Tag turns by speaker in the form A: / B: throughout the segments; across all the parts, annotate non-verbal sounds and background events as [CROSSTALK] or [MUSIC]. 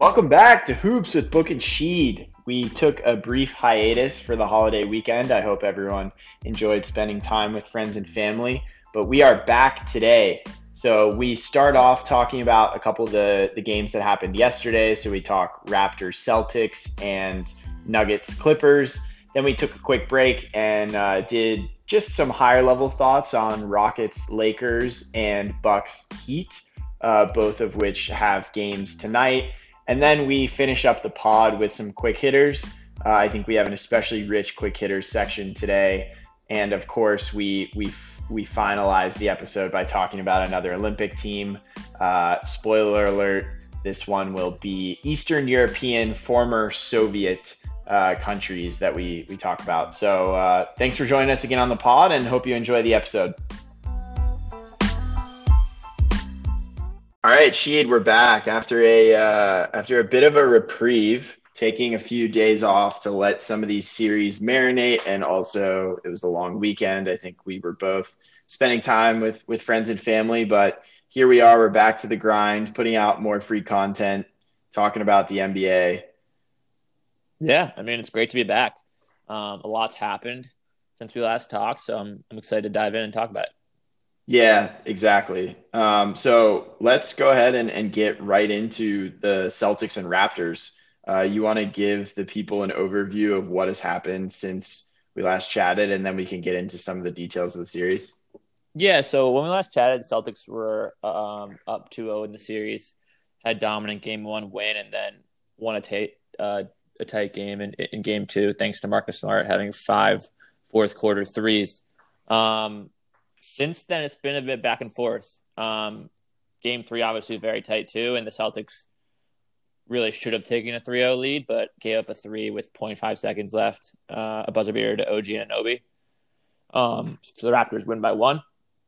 A: Welcome back to Hoops with Book and Sheed. We took a brief hiatus for the holiday weekend. I hope everyone enjoyed spending time with friends and family, but we are back today. So we start off talking about a couple of the, the games that happened yesterday. So we talk Raptors Celtics and Nuggets Clippers. Then we took a quick break and uh, did just some higher level thoughts on Rockets Lakers and Bucks Heat, uh, both of which have games tonight. And then we finish up the pod with some quick hitters. Uh, I think we have an especially rich quick hitters section today. And of course, we we we finalize the episode by talking about another Olympic team. Uh, spoiler alert: this one will be Eastern European, former Soviet uh, countries that we we talk about. So uh, thanks for joining us again on the pod, and hope you enjoy the episode. All right, Sheed, we're back after a uh, after a bit of a reprieve, taking a few days off to let some of these series marinate, and also it was a long weekend. I think we were both spending time with with friends and family, but here we are. We're back to the grind, putting out more free content, talking about the NBA.
B: Yeah, I mean it's great to be back. Um, a lot's happened since we last talked, so I'm I'm excited to dive in and talk about it.
A: Yeah, exactly. Um, so let's go ahead and, and get right into the Celtics and Raptors. Uh, you want to give the people an overview of what has happened since we last chatted, and then we can get into some of the details of the series.
B: Yeah, so when we last chatted, Celtics were um, up 2-0 in the series, had dominant game one win, and then won a tight uh, a tight game in, in game two, thanks to Marcus Smart having five fourth quarter threes. Um, since then, it's been a bit back and forth. Um, game three, obviously, very tight too, and the Celtics really should have taken a 3-0 lead, but gave up a three with 0.5 seconds left, uh, a buzzer beater to OG Anunoby. Um, so the Raptors win by one,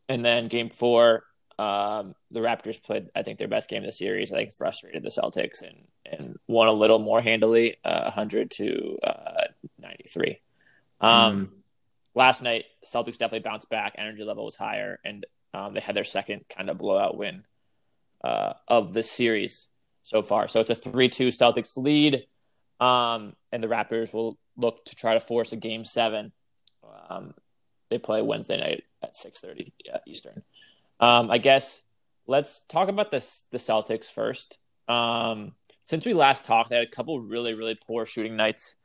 B: and then game four, um, the Raptors played, I think, their best game of the series. I think frustrated the Celtics and and won a little more handily, uh, 100 to uh, 93. Um, mm last night, Celtics definitely bounced back. Energy level was higher, and um, they had their second kind of blowout win uh, of the series so far. So it's a 3 2 Celtics lead, um, and the Raptors will look to try to force a game seven. Um, they play Wednesday night at 6.30 Eastern. Um, I guess let's talk about this, the Celtics first. Um, since we last talked, they had a couple really, really poor shooting nights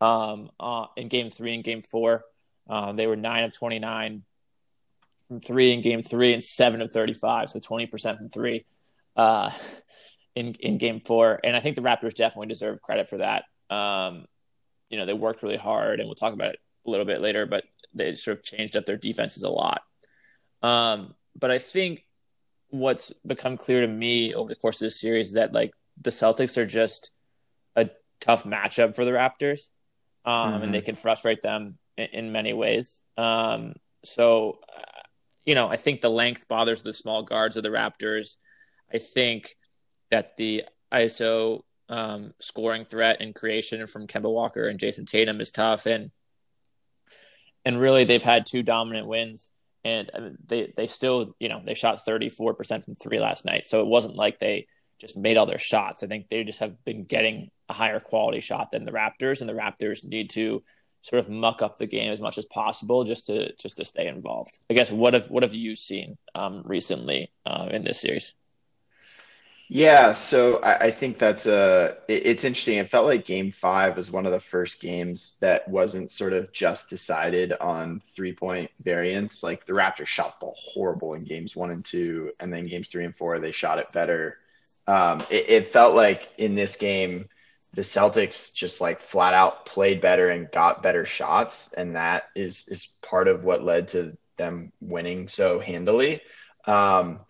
B: um, uh, in game three and game four. Uh, they were nine of 29 from three in game three and seven of 35, so 20% from three uh, [LAUGHS] in, in game four. And I think the Raptors definitely deserve credit for that. Um, you know, they worked really hard, and we'll talk about it a little bit later, but they sort of changed up their defenses a lot. Um, but I think what's become clear to me over the course of this series is that like the Celtics are just a tough matchup for the Raptors, um, mm-hmm. and they can frustrate them in, many ways. Um, so, uh, you know, I think the length bothers the small guards of the Raptors. I think that the ISO um, scoring threat and creation from Kemba Walker and Jayson Tatum is tough, and and really they've had two dominant wins, and uh, they they still you know they shot thirty four percent from three last night, so it wasn't like they just made all their shots. I think they just have been getting a higher quality shot than the Raptors, and the Raptors need to sort of muck up the game as much as possible just to just to stay involved. I guess what have what have you seen um, recently uh, in this series?
A: Yeah, so I, I think that's a it, it's interesting. It felt like Game Five was one of the first games that wasn't sort of just decided on three point variance. Like the Raptors shot the ball horrible in games one and two, and then games three and four they shot it better. Um, it, it felt like in this game the Celtics just like flat out played better and got better shots, and that is is part of what led to them winning so handily. Um,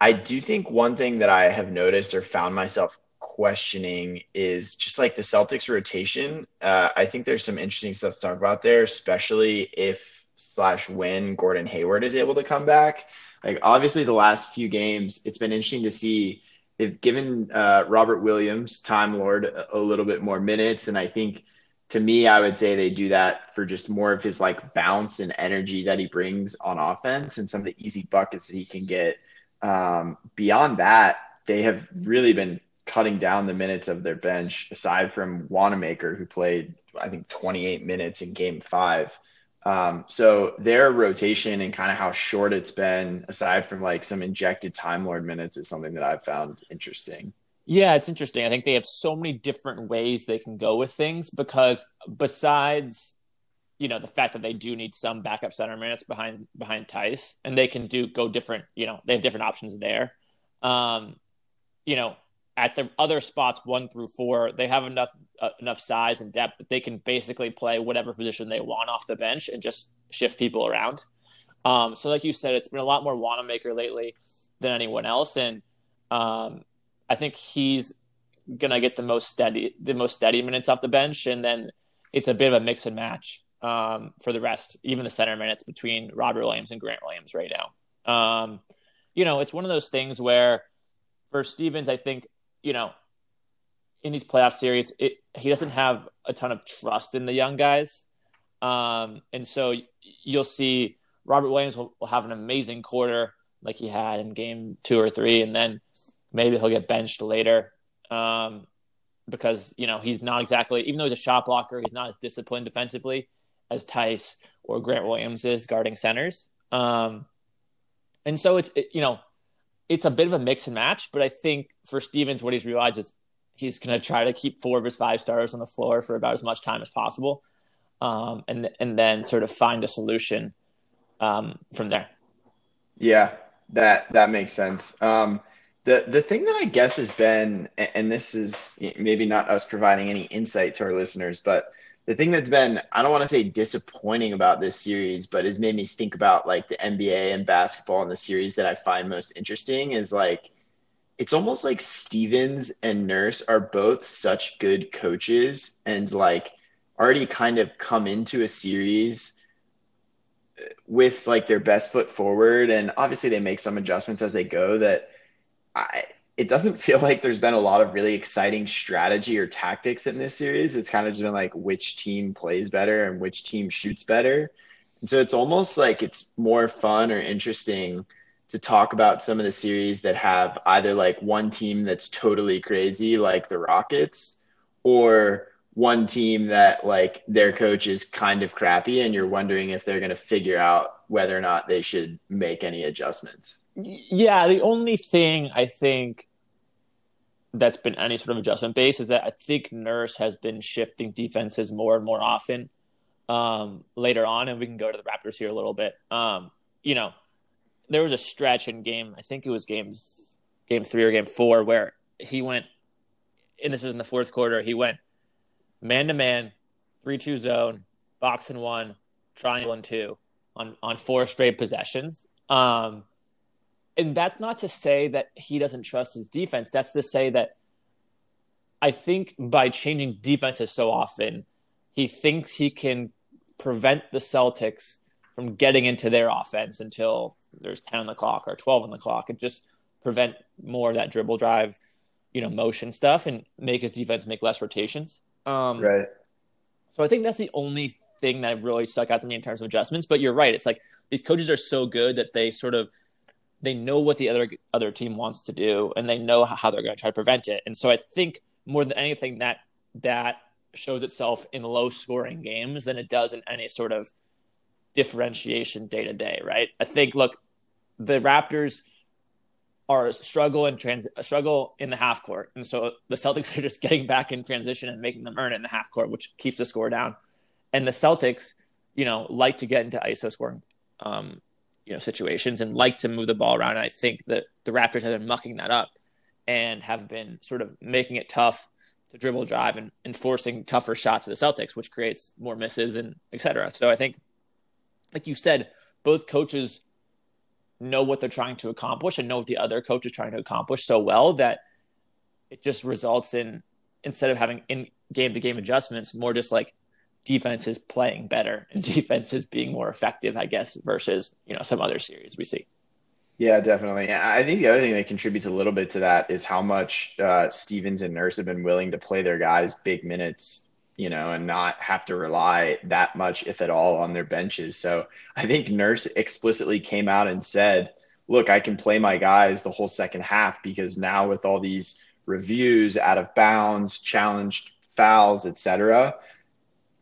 A: I do think one thing that I have noticed or found myself questioning is just like the Celtics rotation. Uh, I think there's some interesting stuff to talk about there, especially if slash when Gordon Hayward is able to come back. Like obviously the last few games, it's been interesting to see they've given uh, Robert Williams, Time Lord, a, a little bit more minutes, and I think to me, I would say they do that for just more of his like bounce and energy that he brings on offense and some of the easy buckets that he can get. Um, beyond that, they have really been cutting down the minutes of their bench, aside from Wanamaker, who played, I think, 28 minutes in game five. Um, so their rotation and kind of how short it's been, aside from like some injected Time Lord minutes, is something that I've found interesting.
B: Yeah, it's interesting. I think they have so many different ways they can go with things because besides, you know, the fact that they do need some backup center minutes behind behind Theis, and they can do go different. You know, they have different options there. Um, you know, at the other spots one through four, they have enough uh, enough size and depth that they can basically play whatever position they want off the bench and just shift people around. Um, so, like you said, it's been a lot more Wanamaker lately than anyone else, and um, I think he's gonna get the most steady the most steady minutes off the bench, and then it's a bit of a mix and match um, for the rest, even the center minutes between Robert Williams and Grant Williams right now. Um, you know, it's one of those things where for Stevens, I think you know, in these playoff series, it, he doesn't have a ton of trust in the young guys. Um, and so you'll see Robert Williams will, will, have an amazing quarter like he had in game two or three, and then maybe he'll get benched later um, because, you know, he's not exactly, even though he's a shot blocker, he's not as disciplined defensively as Theis or Grant Williams is guarding centers. Um, and so it's, it, you know, it's a bit of a mix and match, but I think for Stevens, what he's realized is he's going to try to keep four of his five stars on the floor for about as much time as possible, um, and and then sort of find a solution um, from there.
A: Yeah, that that makes sense. Um, the the thing that I guess has been, and this is maybe not us providing any insight to our listeners, but the thing that's been I don't want to say disappointing about this series, but has made me think about like the NBA and basketball in the series that I find most interesting is like it's almost like Stevens and Nurse are both such good coaches and like already kind of come into a series with like their best foot forward. And obviously they make some adjustments as they go that I it doesn't feel like there's been a lot of really exciting strategy or tactics in this series. It's kind of just been like which team plays better and which team shoots better. And so it's almost like it's more fun or interesting to talk about some of the series that have either like one team that's totally crazy, like the Rockets, or one team that like their coach is kind of crappy and you're wondering if they're going to figure out whether or not they should make any adjustments.
B: Yeah, the only thing I think that's been any sort of adjustment base is that I think Nurse has been shifting defenses more and more often um, later on, and we can go to the Raptors here a little bit. Um, you know, there was a stretch in game, I think it was games game three or game four, where he went, and this is in the fourth quarter, he went man to man, three two zone, box and one, triangle and two on on four straight possessions. Um, and that's not to say that he doesn't trust his defense. That's to say that I think by changing defenses so often, he thinks he can prevent the Celtics from getting into their offense until there's 10 on the clock or 12 on the clock and just prevent more of that dribble drive, you know, motion stuff and make his defense make less rotations.
A: Um, right.
B: So I think that's the only thing that really stuck out to me in terms of adjustments. But you're right. It's like these coaches are so good that they sort of they know what the other other team wants to do and they know how they're going to try to prevent it. And so I think more than anything that that shows itself in low scoring games than it does in any sort of differentiation day to day, right? I think look, the Raptors are struggle and trans struggle in the half court, and so the Celtics [LAUGHS] are just getting back in transition and making them earn it in the half court, which keeps the score down. And the Celtics, you know, like to get into ISO scoring, um, you know, situations and like to move the ball around. And I think that the Raptors have been mucking that up and have been sort of making it tough to dribble drive and enforcing tougher shots to the Celtics, which creates more misses and et cetera. So I think, like you said, both coaches know what they're trying to accomplish and know what the other coach is trying to accomplish so well that it just results in instead of having in game to game adjustments, more just like defenses playing better and [LAUGHS] defenses being more effective, I guess, versus you know some other series we see.
A: Yeah, definitely. I think the other thing that contributes a little bit to that is how much uh, Stevens and Nurse have been willing to play their guys big minutes you know, and not have to rely that much, if at all, on their benches. So I think Nurse explicitly came out and said, look, I can play my guys the whole second half because now with all these reviews, out of bounds, challenged fouls, etc.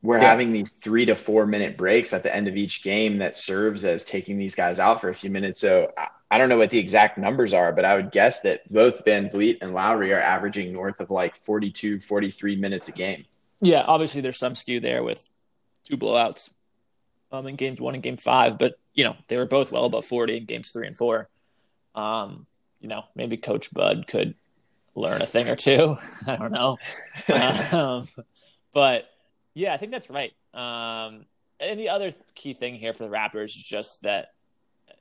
A: We're yeah. having these three to four minute breaks at the end of each game that serves as taking these guys out for a few minutes. So I don't know what the exact numbers are, but I would guess that both VanVleet and Lowry are averaging north of like 42, 43 minutes a game.
B: Yeah, obviously there's some skew there with two blowouts um, in games one and game five, but you know they were both well above 40 in games three and four. Um, you know, maybe Coach Bud could learn a thing or two. [LAUGHS] I don't know. [LAUGHS] um, but yeah, I think that's right. Um, and the other key thing here for the Raptors is just that uh,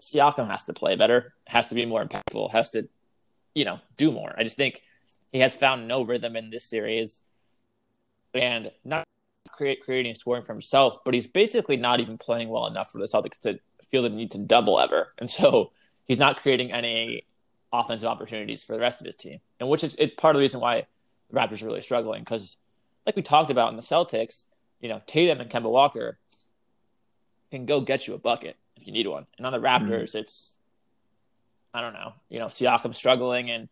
B: Siakam has to play better, has to be more impactful, has to, you know, do more. I just think he has found no rhythm in this series and not create creating scoring for himself, but he's basically not even playing well enough for the Celtics to feel the need to double ever. And so he's not creating any offensive opportunities for the rest of his team, and which is it's part of the reason why the Raptors are really struggling. Because, like we talked about in the Celtics, you know, Tatum and Kemba Walker can go get you a bucket if you need one, and on the Raptors, mm-hmm. it's I don't know, you know, Siakam struggling, and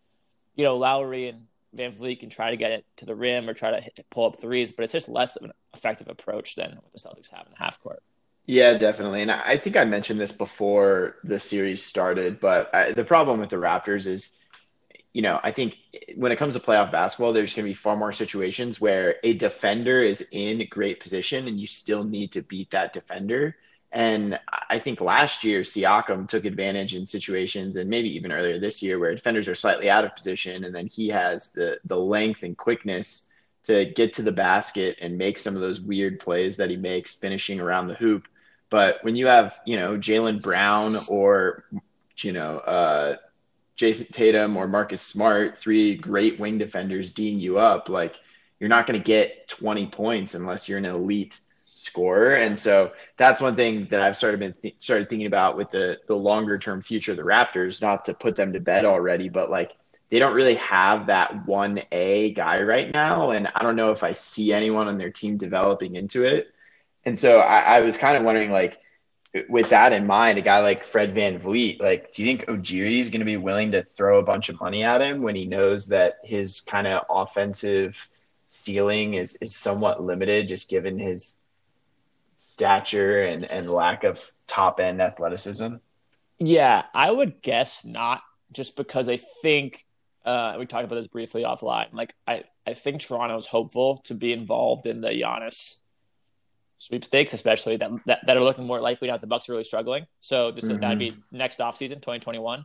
B: you know Lowry and VanVleet can try to get it to the rim or try to hit, pull up threes, but it's just less of an effective approach than what the Celtics have in the half court.
A: Yeah, definitely. And I think I mentioned this before the series started, but I, the problem with the Raptors is, you know, I think when it comes to playoff basketball, there's going to be far more situations where a defender is in great position and you still need to beat that defender. And I think last year, Siakam took advantage in situations, and maybe even earlier this year, where defenders are slightly out of position, and then he has the the length and quickness to get to the basket and make some of those weird plays that he makes finishing around the hoop. But when you have, you know, Jaylen Brown or, you know, uh, Jayson Tatum or Marcus Smart, three great wing defenders D'ing you up, like you're not going to get 20 points unless you're an elite scorer. And so that's one thing that I've started been th- started thinking about with the the longer term future of the Raptors. Not to put them to bed already, but like they don't really have that one A guy right now, and I don't know if I see anyone on their team developing into it. And so I, I was kind of wondering, like, with that in mind, a guy like Fred Van VanVleet, like, do you think Ujiri is going to be willing to throw a bunch of money at him when he knows that his kind of offensive ceiling is, is somewhat limited, just given his stature and, and lack of top end athleticism?
B: Yeah, I would guess not, just because I think uh, we talked about this briefly offline. Like, I, I think Toronto's hopeful to be involved in the Giannis sweepstakes, especially that, that, that are looking more likely now. The Bucks are really struggling, so this mm-hmm. that'd be next offseason, twenty twenty one,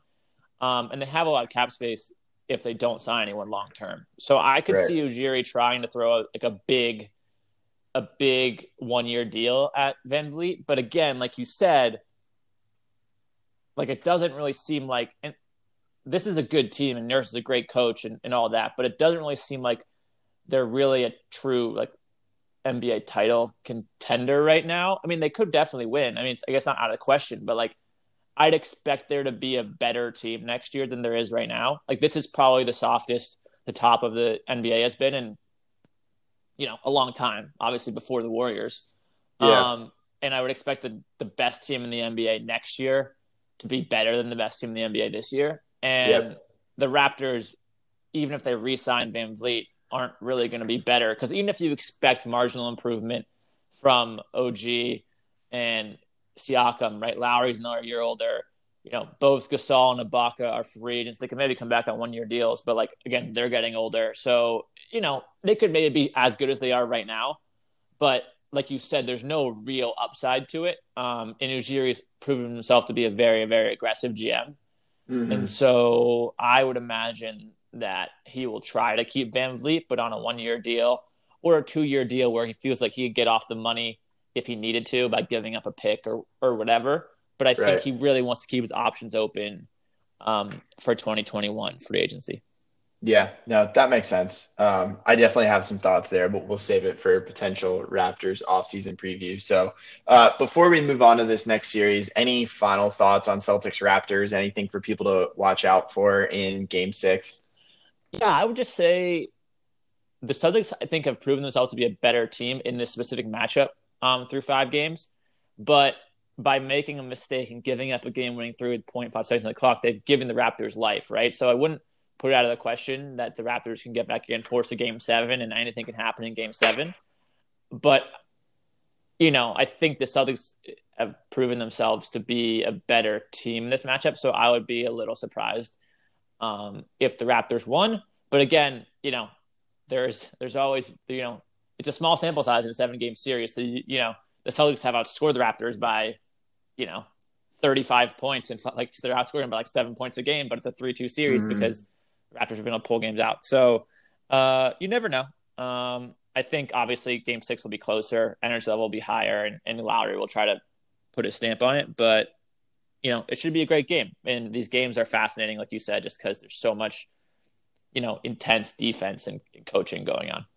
B: um, and they have a lot of cap space if they don't sign anyone long term. So I could right. see Ujiri trying to throw a, like a big, a big one year deal at VanVleet, but again, like you said, like it doesn't really seem like and this is a good team and Nurse is a great coach and, and all that, but it doesn't really seem like they're really a true like NBA title contender right now. I mean, they could definitely win. I mean, I guess not out of the question, but like I'd expect there to be a better team next year than there is right now. Like this is probably the softest the top of the NBA has been in you know a long time. Obviously before the Warriors. Yeah. Um, and I would expect the the best team in the NBA next year to be better than the best team in the NBA this year. And yep. the Raptors, even if they re-sign VanVleet, aren't really going to be better because even if you expect marginal improvement from OG and Siakam, right? Lowry's another year older. You know, both Gasol and Ibaka are free agents. They can maybe come back on one year deals, but like again, they're getting older. So, you know, they could maybe be as good as they are right now. But like you said, there's no real upside to it. Um, and Ujiri's proven himself to be a very, very aggressive GM. Mm-hmm. And so I would imagine that he will try to keep VanVleet, but on a one year deal or a two year deal where he feels like he could get off the money if he needed to by giving up a pick or, or whatever. But I think right. he really wants to keep his options open um, for 2021 free agency.
A: Yeah, no, that makes sense. Um, I definitely have some thoughts there, but we'll save it for potential Raptors offseason preview. So uh, before we move on to this next series, any final thoughts on Celtics Raptors? Anything for people to watch out for in game six?
B: Yeah, I would just say the Celtics, I think, have proven themselves to be a better team in this specific matchup um, through five games. But by making a mistake and giving up a game winning with 0.5 seconds on the clock, they've given the Raptors life, right? So I wouldn't put it out of the question that the Raptors can get back in, force a game seven, and anything can happen in game seven. But, you know, I think the Celtics have proven themselves to be a better team in this matchup. So I would be a little surprised um, if the Raptors won. But again, you know, there's there's always you know it's a small sample size in a seven game series. So you, you know the Celtics have outscored the Raptors by you know 35 points and like they're outscoring by like seven points a game, but it's a three two series mm-hmm. because Raptors have been able to pull games out. So uh, you never know. Um, I think obviously game six will be closer, energy level will be higher, and, and Lowry will try to put a stamp on it. But you know, it should be a great game. And these games are fascinating, like you said, just because there's so much, you know, intense defense and, coaching going on.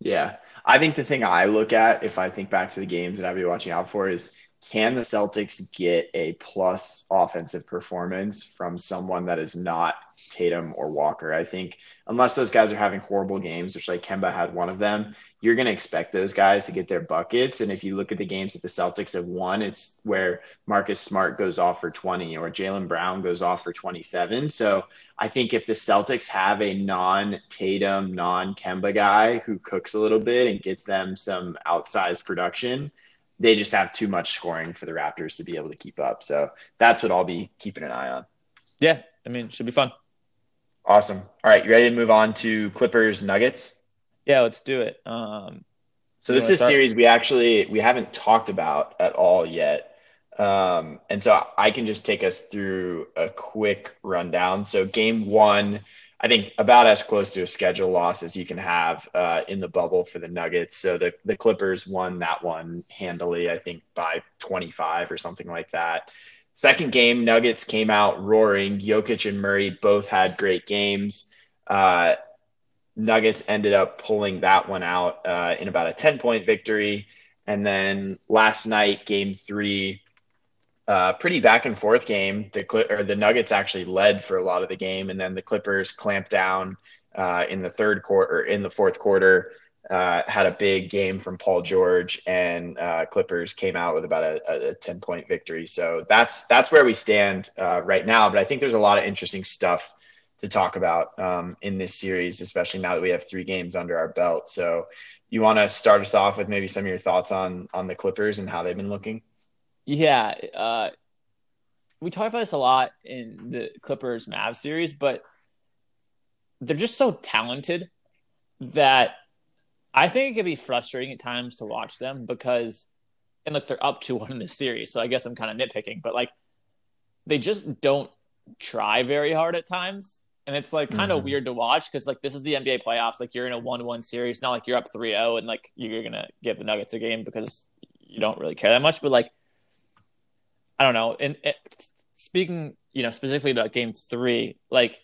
A: Yeah. I think the thing I look at if I think back to the games that I've been watching out for is can the Celtics get a plus offensive performance from someone that is not Tatum or Walker? I think unless those guys are having horrible games, which like Kemba had one of them, you're going to expect those guys to get their buckets. And if you look at the games that the Celtics have won, it's where Marcus Smart goes off for 20 or Jaylen Brown goes off for 27. So I think if the Celtics have a non Tatum, non Kemba guy who cooks a little bit and gets them some outsized production, they just have too much scoring for the Raptors to be able to keep up. So that's what I'll be keeping an eye on.
B: Yeah, I mean, should be fun.
A: Awesome. All right, you ready to move on to Clippers Nuggets?
B: Yeah, let's do it. Um,
A: so this is a series we actually we haven't talked about at all yet. Um, and so I can just take us through a quick rundown. So game one, I think about as close to a schedule loss as you can have uh, in the bubble for the Nuggets. So the the Clippers won that one handily, I think by 25 or something like that. Second game, Nuggets came out roaring. Jokic and Murray both had great games. Uh, Nuggets ended up pulling that one out uh, in about a 10 point victory. And then last night, game three, uh, pretty back and forth game. The or the Nuggets actually led for a lot of the game, and then the Clippers clamped down uh, in the third quarter, in the fourth quarter. Uh, had a big game from Paul George, and uh, Clippers came out with about a, a, ten point victory. So that's that's where we stand uh, right now. But I think there's a lot of interesting stuff to talk about um, in this series, especially now that we have three games under our belt. So you want to start us off with maybe some of your thoughts on on the Clippers and how they've been looking?
B: Yeah, uh, we talk about this a lot in the Clippers Mavs series, but they're just so talented that I think it could be frustrating at times to watch them because, and look, they're up [LAUGHS] to one in this series, so I guess I'm kind of nitpicking, but like they just don't try very hard at times. And it's like kind of mm-hmm. weird to watch because like this is the NBA playoffs. Like you're in a one-one series, not like you're up 3-0 and like you're gonna give the Nuggets a game because you don't really care that much. But like I don't know. And it, speaking, you know, specifically about game three, like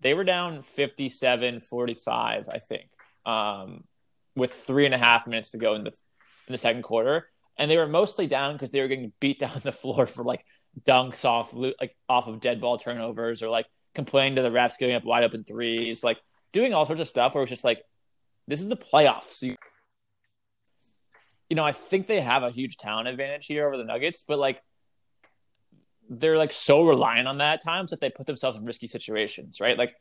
B: they were down 57 45, I think, um, with three and a half minutes to go in the, in the second quarter. And they were mostly down because they were getting beat [LAUGHS] down the floor for like dunks off, like off of dead ball turnovers or like complaining to the refs giving up wide open threes, like doing all sorts of stuff where it's just like, this is the playoffs. You, you know, I think they have a huge talent advantage here over the Nuggets, but like they're like so reliant on that at times that they put themselves in risky situations, right? Like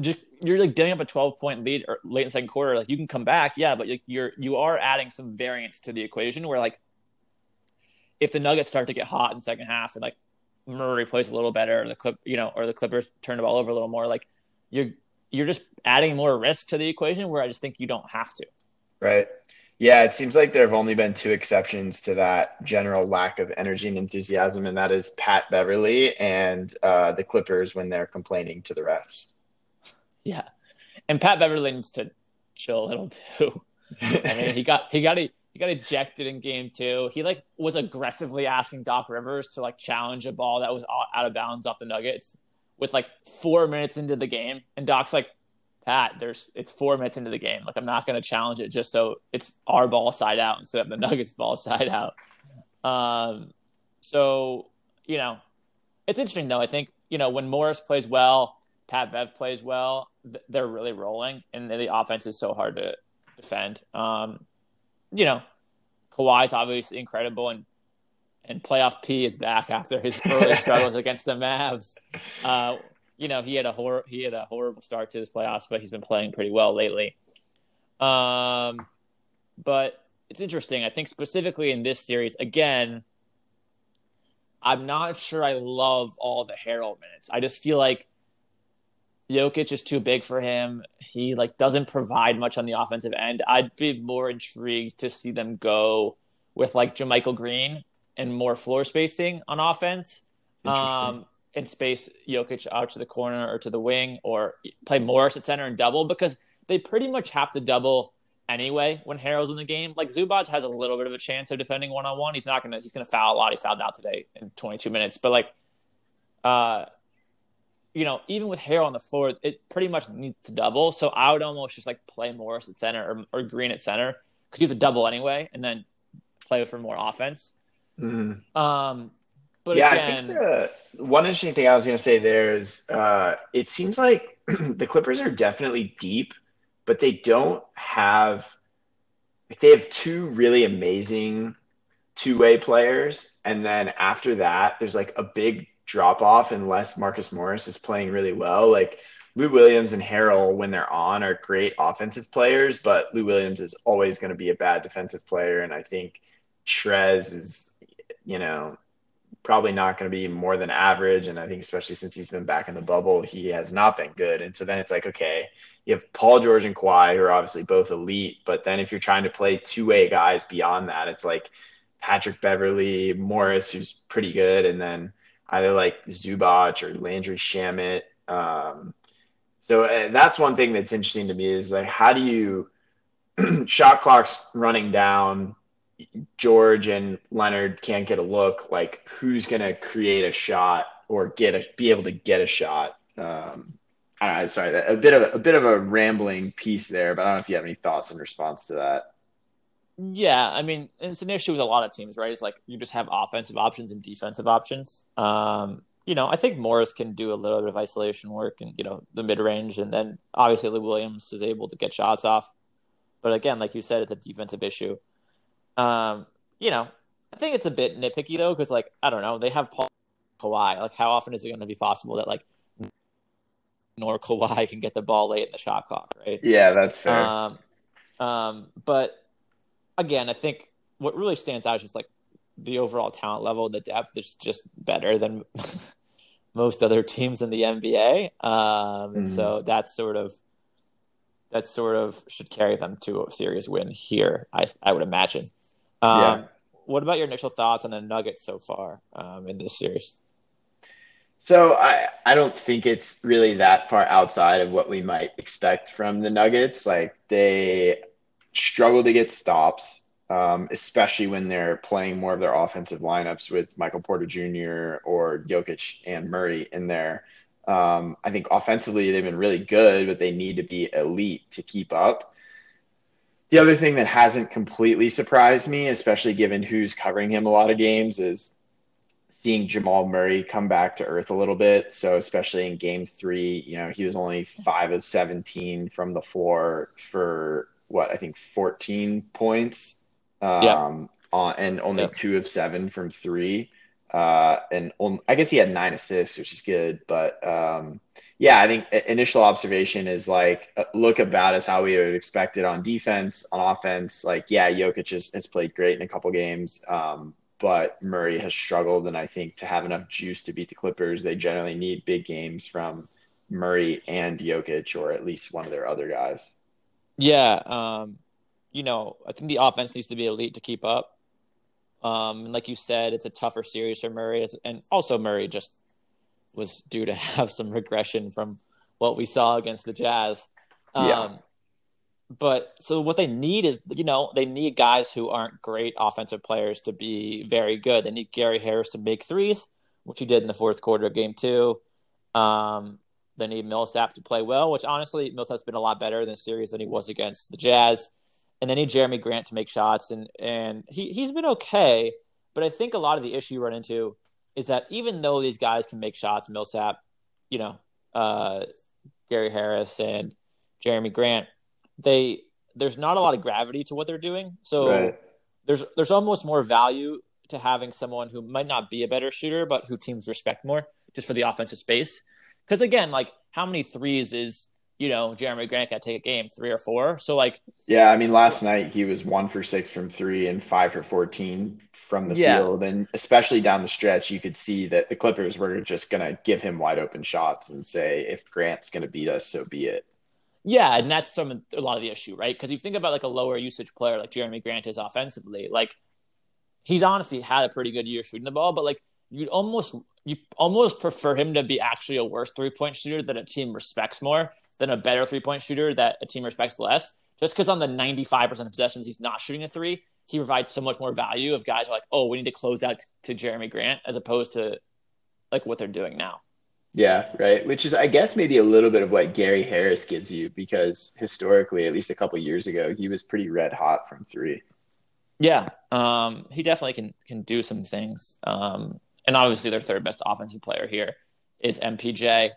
B: just you're like dealing up a 12 point lead or late in second quarter, like you can come back, yeah, but you're you are adding some variance to the equation where like if the Nuggets start to get hot in second half and like Murray plays a little better, or the clip, you know, or the Clippers turn the ball over a little more, like you're you're just adding more risk to the equation where I just think you don't have to.
A: Right. Yeah, it seems like there have only been two exceptions to that general lack of energy and enthusiasm, and that is Pat Beverley and uh, the Clippers when they're complaining to the refs.
B: Yeah, and Pat Beverley needs to chill a little too. [LAUGHS] I mean, he got he got he got ejected in game two. He like was aggressively asking Doc Rivers to like challenge a ball that was out of bounds off the Nuggets with like four minutes into the game, and Doc's like, Pat, there's it's four minutes into the game. Like I'm not going to challenge it just so it's our ball side out instead of the [LAUGHS] Nuggets ball side out. Um, so you know, it's interesting though. I think you know when Morris plays well, Pat Bev plays well, they're really rolling, and the offense is so hard to defend. Um, you know, Kawhi's obviously incredible, and and playoff P is back after his early [LAUGHS] struggles against the Mavs. Uh, you know, he had a hor- he had a horrible start to this playoffs, but he's been playing pretty well lately. Um, but it's interesting. I think specifically in this series, again, I'm not sure I love all the Harrell minutes. I just feel like Jokic is too big for him. He like doesn't provide much on the offensive end. I'd be more intrigued to see them go with like JaMychal Green and more floor spacing on offense. Um, and space Jokic out to the corner or to the wing or play Morris at center and double because they pretty much have to double anyway when Harrell's in the game. Like Zubac has a little bit of a chance of defending one on one. He's not gonna he's gonna foul a lot. He fouled out today in 22 minutes, but like, uh, you know, even with Harrell on the floor, it pretty much needs to double. So I would almost just like play Morris at center or, or Green at center because you have to double anyway, and then play for more offense.
A: Mm.
B: Um, but
A: yeah,
B: again,
A: I think the one interesting thing I was going to say there is uh, it seems like [CLEARS THROAT] the Clippers are definitely deep, but they don't have like they have two really amazing two-way players, and then after that, there's like a big drop off unless Marcus Morris is playing really well. Like Lou Williams and Harrell, when they're on, are great offensive players, but Lou Williams is always going to be a bad defensive player, and I think Trez is, you know, probably not going to be more than average. And I think, especially since he's been back in the bubble, he has not been good. And so then it's like, okay, you have Paul George and Kawhi, who are obviously both elite. But then if you're trying to play two way guys beyond that, it's like Patrick Beverley, Morris, who's pretty good, and then either like Zubac or Landry Shamet. Um, so uh, that's one thing that's interesting to me is like, how do you [CLEARS THROAT] shot clocks running down? George and Leonard can't get a look, like who's going to create a shot or get a be able to get a shot? Um, I don't know. Sorry, a bit of a, a bit of a rambling piece there, but I don't know if you have any thoughts in response to that.
B: Yeah, I mean, it's an issue with a lot of teams, right? It's like you just have offensive options and defensive options. Um, you know, I think Morris can do a little bit of isolation work and you know the mid range, and then obviously Lou Williams is able to get shots off. But again, like you said, it's a defensive issue. Um, you know, I think it's a bit nitpicky though, because like I don't know, they have Paul Kawhi. Like, how often is it going to be possible that like nor Kawhi can get the ball late in the shot clock, right?
A: Yeah, that's fair.
B: Um, um, but again, I think what really stands out is just like the overall talent level, the depth is just better than [LAUGHS] most other teams in the NBA. Um, and mm. so that's sort of that sort of should carry them to a serious win here. I I would imagine. Um, yeah. What about your initial thoughts on the Nuggets so far um, in this series?
A: So I I don't think it's really that far outside of what we might expect from the Nuggets. Like they struggle to get stops, um, especially when they're playing more of their offensive lineups with Michael Porter Jr. or Jokic and Murray in there. Um, I think offensively they've been really good, but they need to be elite to keep up. The other thing that hasn't completely surprised me, especially given who's covering him a lot of games, is seeing Jamal Murray come back to earth a little bit. So, especially in game three, you know, he was only five of 17 from the floor for what I think 14 points. Um, yeah. on, and only yeah. two of seven from three. Uh, and on, I guess he had nine assists, which is good. But um, yeah, I think initial observation is like uh, look about as how we would expect it on defense, on offense. Like, yeah, Jokic has, has played great in a couple games, um, but Murray has struggled. And I think to have enough juice to beat the Clippers, they generally need big games from Murray and Jokic, or at least one of their other guys.
B: Yeah, um, you know, I think the offense needs to be elite to keep up. Um, and like you said, it's a tougher series for Murray, and also Murray just was due to [LAUGHS] have some regression from what we saw against the Jazz. Um, yeah. But so what they need is, you know, they need guys who aren't great offensive players to be very good. They need Gary Harris to make threes, which he did in the fourth quarter of game two. Um, they need Millsap to play well, which honestly, Millsap's been a lot better in this series than he was against the Jazz. And they need Jerami Grant to make shots, and and he he's been okay. But I think a lot of the issue you run into is that even though these guys can make shots, Millsap, you know, uh, Gary Harris and Jerami Grant, they there's not a lot of gravity to what they're doing. So right. there's there's almost more value to having someone who might not be a better shooter, but who teams respect more just for the offensive space. because again, like how many threes is you know Jerami Grant got to take a game, three or four? So like,
A: yeah, I mean, last night he was one for six from three and five for fourteen from the yeah. field, and especially down the stretch, you could see that the Clippers were just gonna give him wide open shots and say, if Grant's gonna beat us, so be it.
B: Yeah, and that's some a lot of the issue, right? Because you think about like a lower usage player like Jerami Grant is offensively, like he's honestly had a pretty good year shooting the ball, but like you'd almost you almost prefer him to be actually a worse three point shooter that a team respects more than a better three point shooter that a team respects less. Just because on the 95% of possessions he's not shooting a three, he provides so much more value of guys are like, oh, we need to close out to Jerami Grant as opposed to like what they're doing now.
A: Yeah, right. Which is, I guess, maybe a little bit of what Gary Harris gives you because historically, at least a couple years ago, he was pretty red hot from three.
B: Yeah, um, he definitely can can do some things. Um, and obviously, their third best offensive player here is MPJ.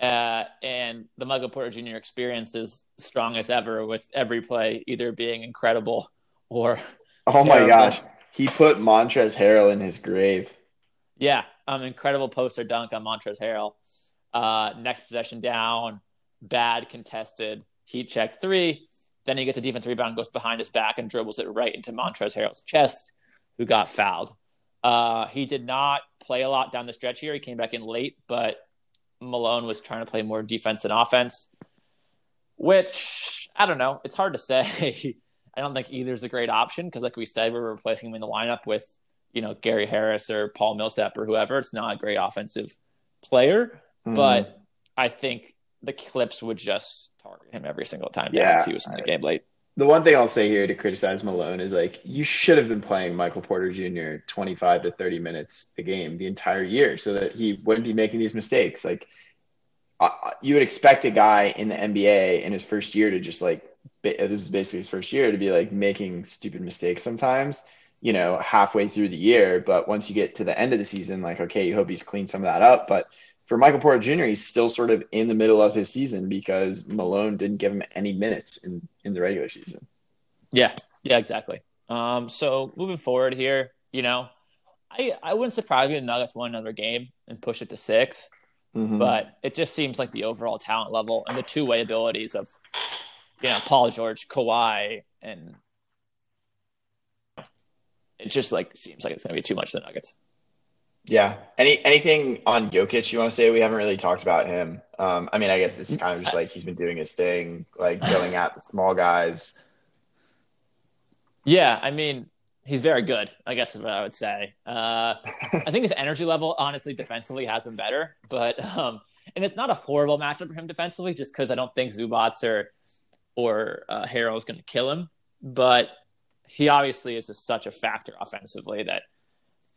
B: Uh, and the Michael Porter Jr. experience is strong as ever, with every play either being incredible or. [LAUGHS]
A: Oh my gosh, he put Montrezl Harrell in his grave.
B: Yeah, um, incredible poster dunk on Montrezl Harrell. Uh, next possession down, bad contested heat check three. Then he gets a defense rebound, goes behind his back, and dribbles it right into Montrezl Harrell's chest, who got fouled. Uh, he did not play a lot down the stretch here. He came back in late, but Malone was trying to play more defense than offense, which I don't know. It's hard to say. [LAUGHS] I don't think either is a great option because, like we said, we're replacing him in the lineup with you know Gary Harris or Paul Millsap or whoever. It's not a great offensive player, mm-hmm. but I think the Clips would just target him every single time yeah, if he was in the game late.
A: The one thing I'll say here to criticize Malone is like you should have been playing Michael Porter Jr. 25 to 30 minutes a game the entire year so that he wouldn't be making these mistakes. Like uh, you would expect a guy in the NBA in his first year to just like this is basically his first year to be like making stupid mistakes sometimes you know, halfway through the year. But once you get to the end of the season, like, okay, you hope he's cleaned some of that up. But for Michael Porter Jr., he's still sort of in the middle of his season because Malone didn't give him any minutes in, in the regular season.
B: Yeah, yeah, exactly. Um, so moving forward here, you know, I, I wouldn't surprise me if the Nuggets won another game and push it to 6 mm-hmm. but it just seems like the overall talent level and the two way abilities of, you know, Paul George, Kawhi, and it just like seems like it's going to be too much for the Nuggets.
A: Yeah. Any anything on Jokic you want to say? We haven't really talked about him. Um, I mean, I guess it's kind of just like he's been doing his thing, like going at the small guys.
B: Yeah, I mean, he's very good. I guess is what I would say. Uh, I think his energy level, honestly, defensively has been better, but um, and it's not a horrible matchup for him defensively, just because I don't think Zubac or or uh, Harrell is going to kill him. But he obviously is just such a factor offensively that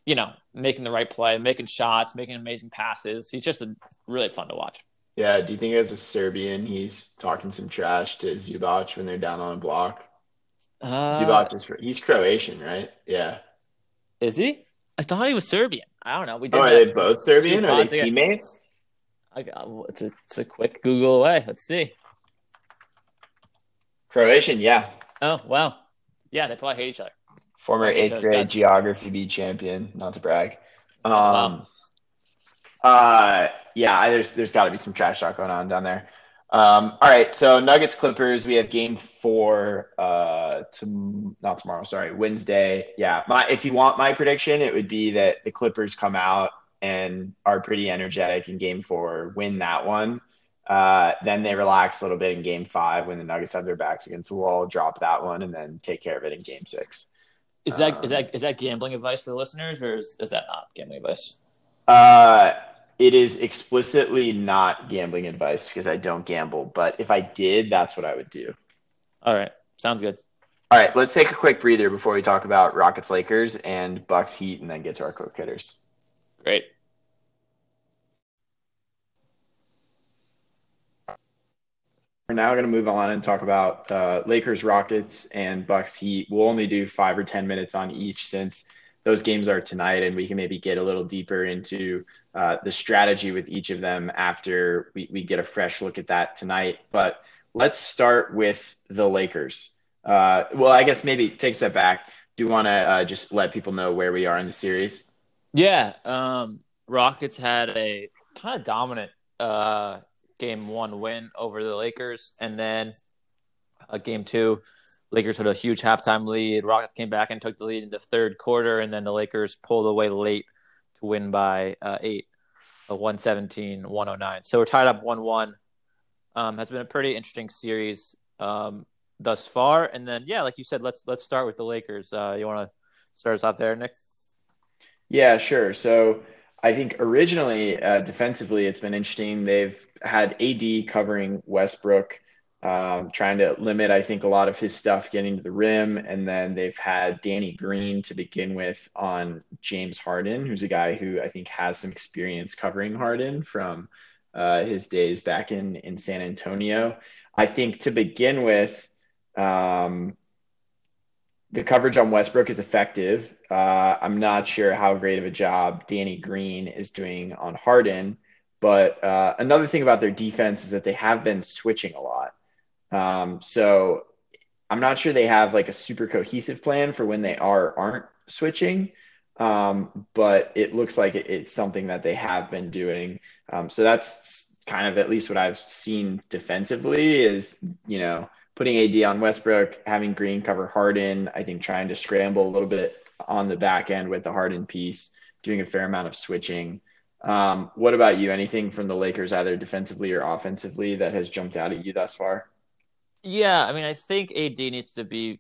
B: you know making the right play, making shots, making amazing passes. He's just a, really fun to watch.
A: Yeah. Do you think as a Serbian, he's talking some trash to Zubac when they're down on a block? Uh, Zubac is he's Croatian, right? Yeah.
B: Is he? I thought he was Serbian. I don't know. We did
A: oh, are they both Serbian? Are they teammates?
B: I got, it's a it's a quick Google away. Let's see.
A: Croatian, yeah.
B: Oh wow. Yeah, they probably hate each other.
A: Former eighth grade geography B champion, not to brag. Um, wow. uh, yeah, there's there's got to be some trash talk going on down there. Um, all right, so Nuggets Clippers, we have game four uh to not tomorrow, sorry, Wednesday. Yeah, my if you want my prediction, it would be that the Clippers come out and are pretty energetic in game four, win that one. Uh, then they relax a little bit in game five when the Nuggets have their backs against the wall, drop that one, and then take care of it in game six.
B: Is that um, is that is that gambling advice for the listeners, or is, is that not gambling advice?
A: Uh, it is explicitly not gambling advice because I don't gamble. But if I did, that's what I would do.
B: All right, sounds good.
A: All right, let's take a quick breather before we talk about Rockets, Lakers, and Bucks, Heat, and then get to our quick hitters.
B: Great.
A: We're now going to move on and talk about uh, Lakers, Rockets, and Bucks Heat. We'll only do five or 10 minutes on each since those games are tonight, and we can maybe get a little deeper into uh, the strategy with each of them after we, we get a fresh look at that tonight. But let's start with the Lakers. Uh, well, I guess maybe take a step back. Do you want to uh, just let people know where we are in the series?
B: Yeah. Um, Rockets had a kind of dominant uh, game one win over the Lakers, and then uh, game two, Lakers had a huge halftime lead. Rockets came back and took the lead in the third quarter, and then the Lakers pulled away late to win by uh, eight, a 117 109. So we're tied up 1 1. Um, has been a pretty interesting series um, thus far. And then, yeah, like you said, let's let's start with the Lakers. Uh, you want to start us out there, Nick?
A: Yeah, sure. So I think originally uh, defensively, it's been interesting. They've had AD covering Westbrook um, trying to limit, I think, a lot of his stuff getting to the rim. And then they've had Danny Green to begin with on James Harden, who's a guy who I think has some experience covering Harden from uh, his days back in, in San Antonio. I think to begin with, um, the coverage on Westbrook is effective. Uh, I'm not sure how great of a job Danny Green is doing on Harden. But uh, another thing about their defense is that they have been switching a lot. Um, so I'm not sure they have like a super cohesive plan for when they are aren't switching. Um, but it looks like it, it's something that they have been doing. Um, so that's kind of at least what I've seen defensively is you know putting AD on Westbrook, having Green cover Harden. I think trying to scramble a little bit on the back end with the Harden piece, doing a fair amount of switching. Um, what about you? Anything from the Lakers, either defensively or offensively, that has jumped out at you thus far?
B: Yeah, I mean, I think AD needs to be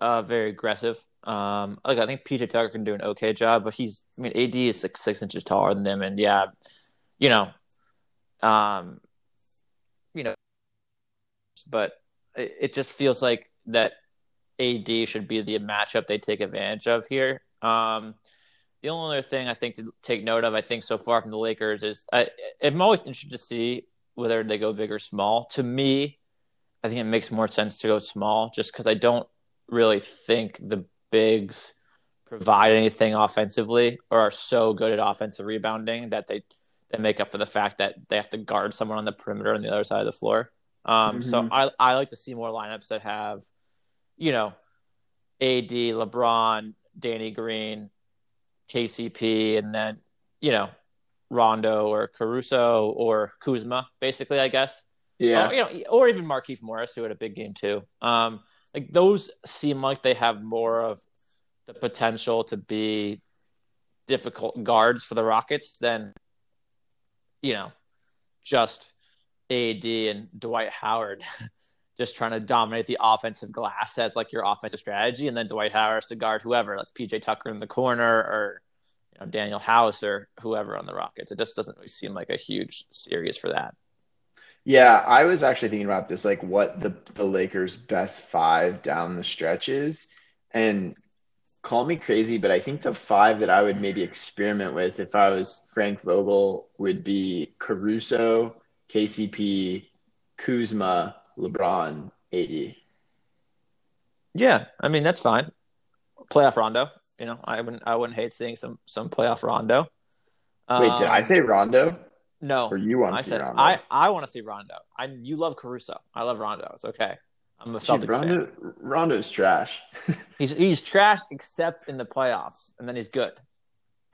B: uh, very aggressive. Um, like I think PJ Tucker can do an okay job, but he's I mean AD is six six inches taller than them, and yeah, you know, um, you know, but it, it just feels like that AD should be the matchup they take advantage of here. Um, the only other thing I think to take note of, I think so far from the Lakers is I, I'm always interested to see whether they go big or small. To me, I think it makes more sense to go small just because I don't really think the bigs provide anything offensively or are so good at offensive rebounding that they they make up for the fact that they have to guard someone on the perimeter on the other side of the floor. Um, mm-hmm. So I I like to see more lineups that have, you know, AD, LeBron, Danny Green, KCP, and then you know Rondo or Caruso or Kuzma, basically, I guess.
A: Yeah.
B: Or, you know, or even Markieff Morris, who had a big game too. Um, like those seem like they have more of the potential to be difficult guards for the Rockets than you know just AD and Dwight Howard [LAUGHS] just trying to dominate the offensive glass as like your offensive strategy, and then Dwight Howard to guard whoever, like PJ Tucker in the corner or you know Danuel House or whoever on the Rockets. It just doesn't really seem like a huge series for that.
A: Yeah, I was actually thinking about this, like what the the Lakers' best five down the stretch is, and call me crazy, but I think the five that I would maybe experiment with if I was Frank Vogel would be Caruso, KCP, Kuzma, LeBron, AD.
B: Yeah, I mean that's fine. Playoff Rondo, you know, I wouldn't I wouldn't hate seeing some some playoff Rondo.
A: Wait, did I um, say Rondo?
B: No,
A: or you want to
B: I
A: see
B: said,
A: Rondo?
B: I I want to see Rondo. I you love Caruso. I love Rondo. It's okay. I'm a Celtics Dude,
A: Rondo,
B: fan.
A: Rondo's trash. [LAUGHS]
B: he's he's trash except in the playoffs, and then he's good.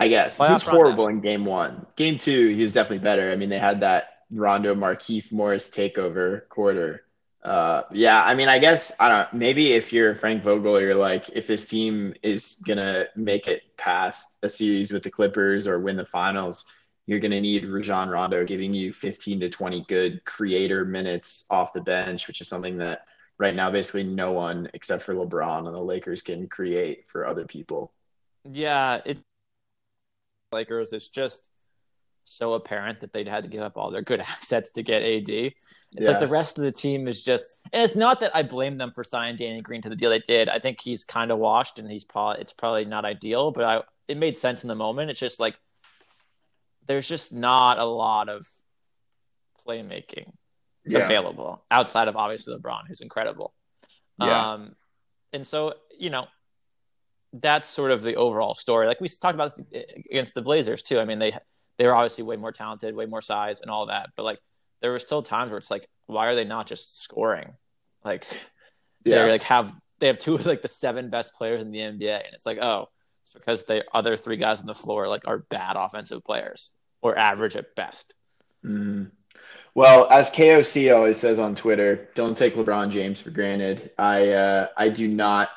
A: I guess Playoff he's horrible Rondo. in game one. Game two, he was definitely better. I mean, they had that Rondo Markieff Morris takeover quarter. Uh, yeah, I mean, I guess I don't. Maybe if you're Frank Vogel, you're like, if this team is gonna make it past a series with the Clippers or win the finals, you're to need Rajon Rondo giving you 15 to 20 good creator minutes off the bench, which is something that right now basically no one except for LeBron and the Lakers can create for other people.
B: Yeah, it Lakers it's just so apparent that they'd had to give up all their good [LAUGHS] assets to get AD. It's yeah. like the rest of the team is just and it's not that I blame them for signing Danny Green to the deal they did. I think he's kind of washed and he's probably it's probably not ideal, but I it made sense in the moment. It's just like there's just not a lot of playmaking yeah. available outside of obviously LeBron, who's incredible. Yeah. Um, and so, you know, that's sort of the overall story. Like we talked about against the Blazers too. I mean, they they were obviously way more talented, way more size, and all that. But like, there were still times where it's like, why are they not just scoring? Like, [LAUGHS] yeah. they like have they have two of like the seven best players in the NBA, and it's like, oh, it's because the other three guys on the floor like are bad offensive players or average at best.
A: Mm-hmm. Well, as KOC always says on Twitter, don't take LeBron James for granted. I uh, I do not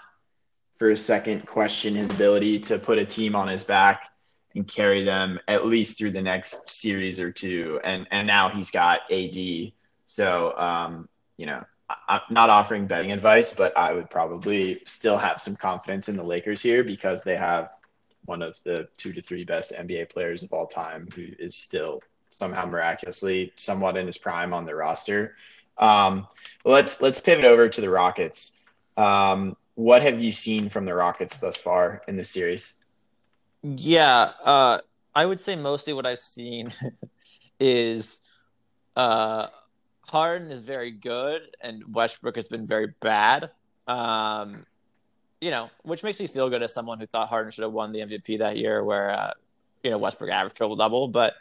A: for a second question his ability to put a team on his back and carry them at least through the next series or two. And and now he's got AD. So um, you know, I'm not offering betting advice, but I would probably still have some confidence in the Lakers here because they have one of the two to three best NBA players of all time who is still somehow miraculously somewhat in his prime on the roster. Um, let's let's pivot over to the Rockets. Um, what have you seen from the Rockets thus far in the series?
B: Yeah, uh, I would say mostly what I've seen [LAUGHS] is uh, Harden is very good and Westbrook has been very bad. Um, you know, which makes me feel good as someone who thought Harden should have won the MVP that year, where uh, you know Westbrook averaged triple double, but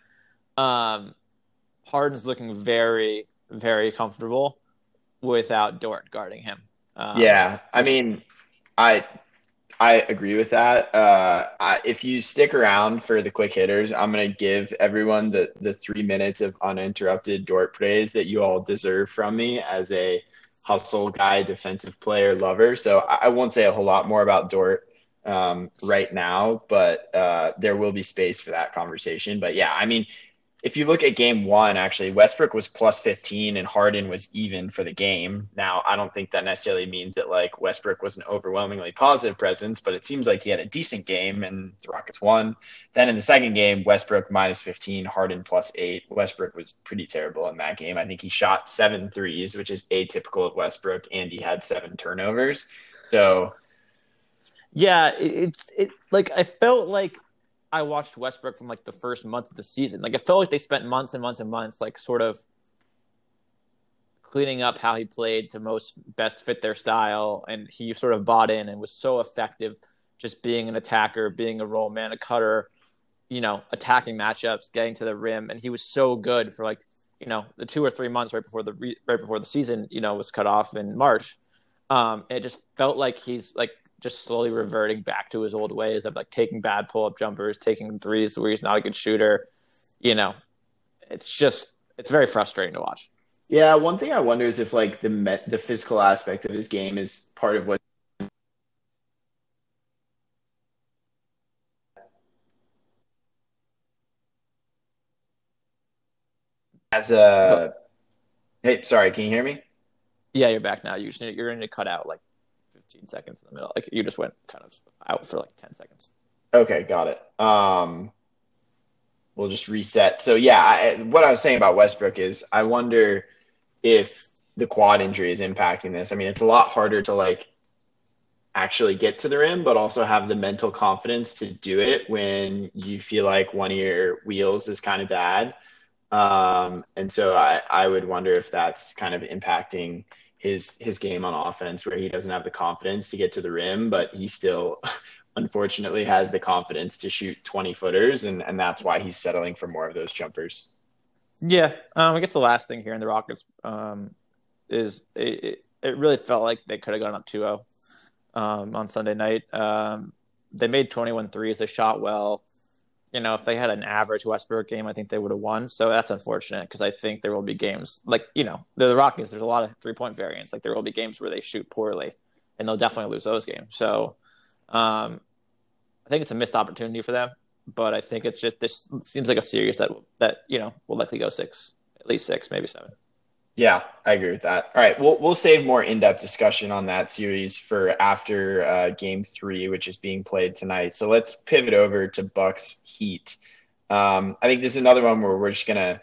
B: um, Harden's looking very, very comfortable without Dort guarding him.
A: Um, yeah, I mean, I I agree with that. Uh, I, if you stick around for the quick hitters, I'm going to give everyone the the three minutes of uninterrupted Dort praise that you all deserve from me as a hustle guy, defensive player, lover. So I, I won't say a whole lot more about Dort um, right now, but uh, there will be space for that conversation. But yeah, I mean, if you look at game one, actually, Westbrook was plus 15 and Harden was even for the game. Now, I don't think that necessarily means that like Westbrook was an overwhelmingly positive presence, but it seems like he had a decent game and the Rockets won. Then in the second game, Westbrook minus 15, Harden plus eight. Westbrook was pretty terrible in that game. I think he shot seven threes, which is atypical of Westbrook, and he had seven turnovers. So,
B: yeah, it's it like I felt like I watched Westbrook from like the first month of the season. Like it felt like they spent months and months and months like sort of cleaning up how he played to most best fit their style and he sort of bought in and was so effective just being an attacker, being a roll man, a cutter, you know, attacking matchups, getting to the rim and he was so good for like, you know, the 2 or 3 months right before the right before the season, you know, was cut off in March. Um, it just felt like he's like just slowly reverting back to his old ways of like taking bad pull up jumpers, taking threes where he's not a good shooter. You know, it's just it's very frustrating to watch.
A: Yeah, one thing I wonder is if like the met, the physical aspect of his game is part of what. As a, hey, sorry, can you hear me?
B: Yeah, you're back now. You you're going to cut out like 15 seconds in the middle. Like you just went kind of out for like 10 seconds.
A: Okay, got it. Um, we'll just reset. So yeah, I, what I was saying about Westbrook is I wonder if the quad injury is impacting this. I mean, it's a lot harder to like actually get to the rim, but also have the mental confidence to do it when you feel like one of your wheels is kind of bad. Um, and so I, I would wonder if that's kind of impacting his his game on offense where he doesn't have the confidence to get to the rim, but he still [LAUGHS] unfortunately has the confidence to shoot 20 footers and, and that's why he's settling for more of those jumpers.
B: Yeah. Um, I guess the last thing here in the Rockets um, is it, it really felt like they could have gone up 2-0 um, on Sunday night. Um, they made 21 threes. They shot well you know, if they had an average Westbrook game, I think they would have won. So that's unfortunate because I think there will be games like you know the Rockies. There's a lot of three point variance. Like there will be games where they shoot poorly, and they'll definitely lose those games. So um, I think it's a missed opportunity for them. But I think it's just this seems like a series that that you know will likely go six, at least six, maybe seven.
A: Yeah, I agree with that. All right, we'll we'll save more in depth discussion on that series for after uh, Game Three, which is being played tonight. So let's pivot over to Bucks Heat. Um, I think this is another one where we're just gonna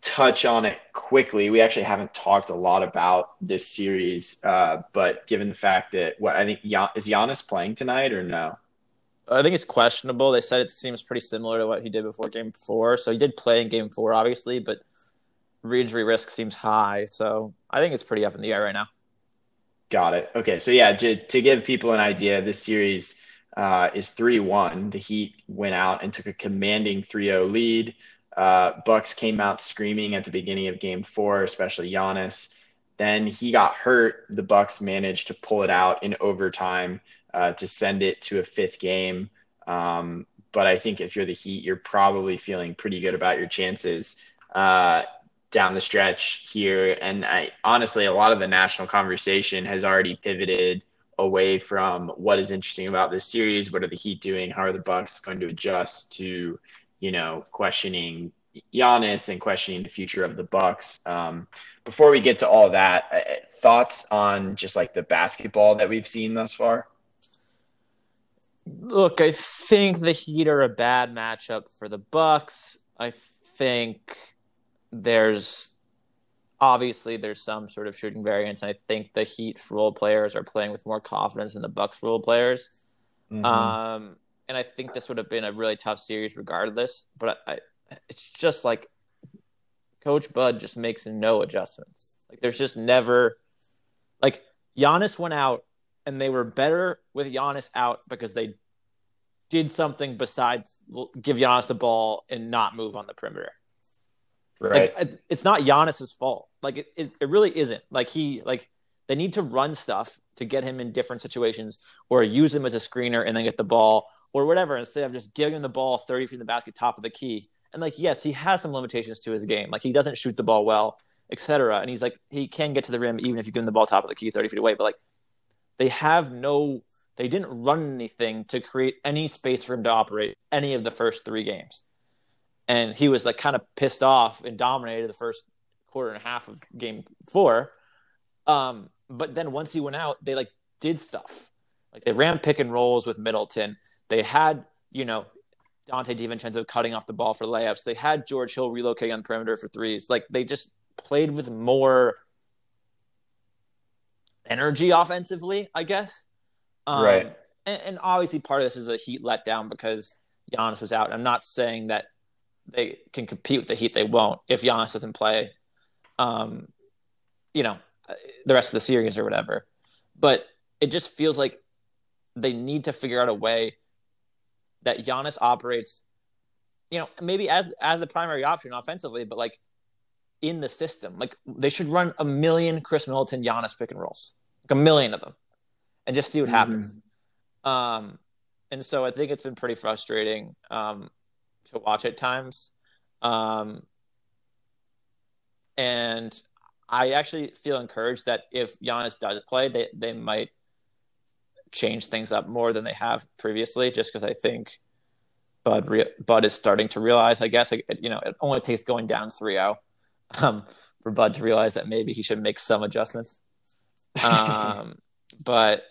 A: touch on it quickly. We actually haven't talked a lot about this series, uh, but given the fact that what I think is Giannis playing tonight or no?
B: I think it's questionable. They said it seems pretty similar to what he did before Game Four. So he did play in Game Four, obviously, but re-injury risk seems high. So I think it's pretty up in the air right now.
A: Got it. Okay, so yeah, to, to give people an idea, this series uh, is 3-1. The Heat went out and took a commanding 3-0 lead. Uh, Bucks came out screaming at the beginning of Game Four, especially Giannis. Then he got hurt. The Bucks managed to pull it out in overtime uh, to send it to a fifth game. Um, but I think if you're the Heat, you're probably feeling pretty good about your chances uh, down the stretch here. And I honestly, a lot of the national conversation has already pivoted away from what is interesting about this series. What are the Heat doing? How are the Bucks going to adjust to, you know, questioning Giannis and questioning the future of the Bucks. Um, before we get to all that, uh, thoughts on just like the basketball that we've seen thus far?
B: Look, I think the Heat are a bad matchup for the Bucks. I think there's obviously there's some sort of shooting variance. And I think the Heat role players are playing with more confidence than the Bucks role players. Mm-hmm. Um, and I think this would have been a really tough series regardless. But I, it's just like Coach Bud just makes no adjustments. Like there's just never like Giannis went out and they were better with Giannis out because they did something besides give Giannis the ball and not move on the perimeter.
A: Right.
B: Like, it's not Giannis's fault. Like it, it, it really isn't. Like he like they need to run stuff to get him in different situations or use him as a screener and then get the ball or whatever instead of just giving him the ball 30 feet in the basket top of the key. And like yes, he has some limitations to his game. Like he doesn't shoot the ball well, etc. And he's like he can get to the rim even if you give him the ball top of the key 30 feet away. But like they have no they didn't run anything to create any space for him to operate any of the first three games and he was like kind of pissed off and dominated the first quarter and a half of game four. Um, but then once he went out, they like did stuff. Like they ran pick and rolls with Middleton. They had, you know, Donte DiVincenzo cutting off the ball for layups. They had George Hill relocating on the perimeter for threes. Like they just played with more energy offensively, I guess.
A: Um, right.
B: And, and, obviously, part of this is a Heat letdown because Giannis was out. I'm not saying that they can compete with the Heat, they won't if Giannis doesn't play. Um, you know, the rest of the series or whatever. But it just feels like they need to figure out a way that Giannis operates, you know, maybe as as the primary option offensively, but like in the system. Like they should run a million Khris Middleton Giannis pick and rolls, like a million of them, and just see what mm-hmm. happens. Um, and so I think it's been pretty frustrating. Um, to watch at times. Um, and I actually feel encouraged that if Giannis does play, they, they might change things up more than they have previously, just because I think Bud re- Bud is starting to realize. I guess it, you know it only takes going down 3-0 um, for Bud to realize that maybe he should make some adjustments. [LAUGHS] Um, but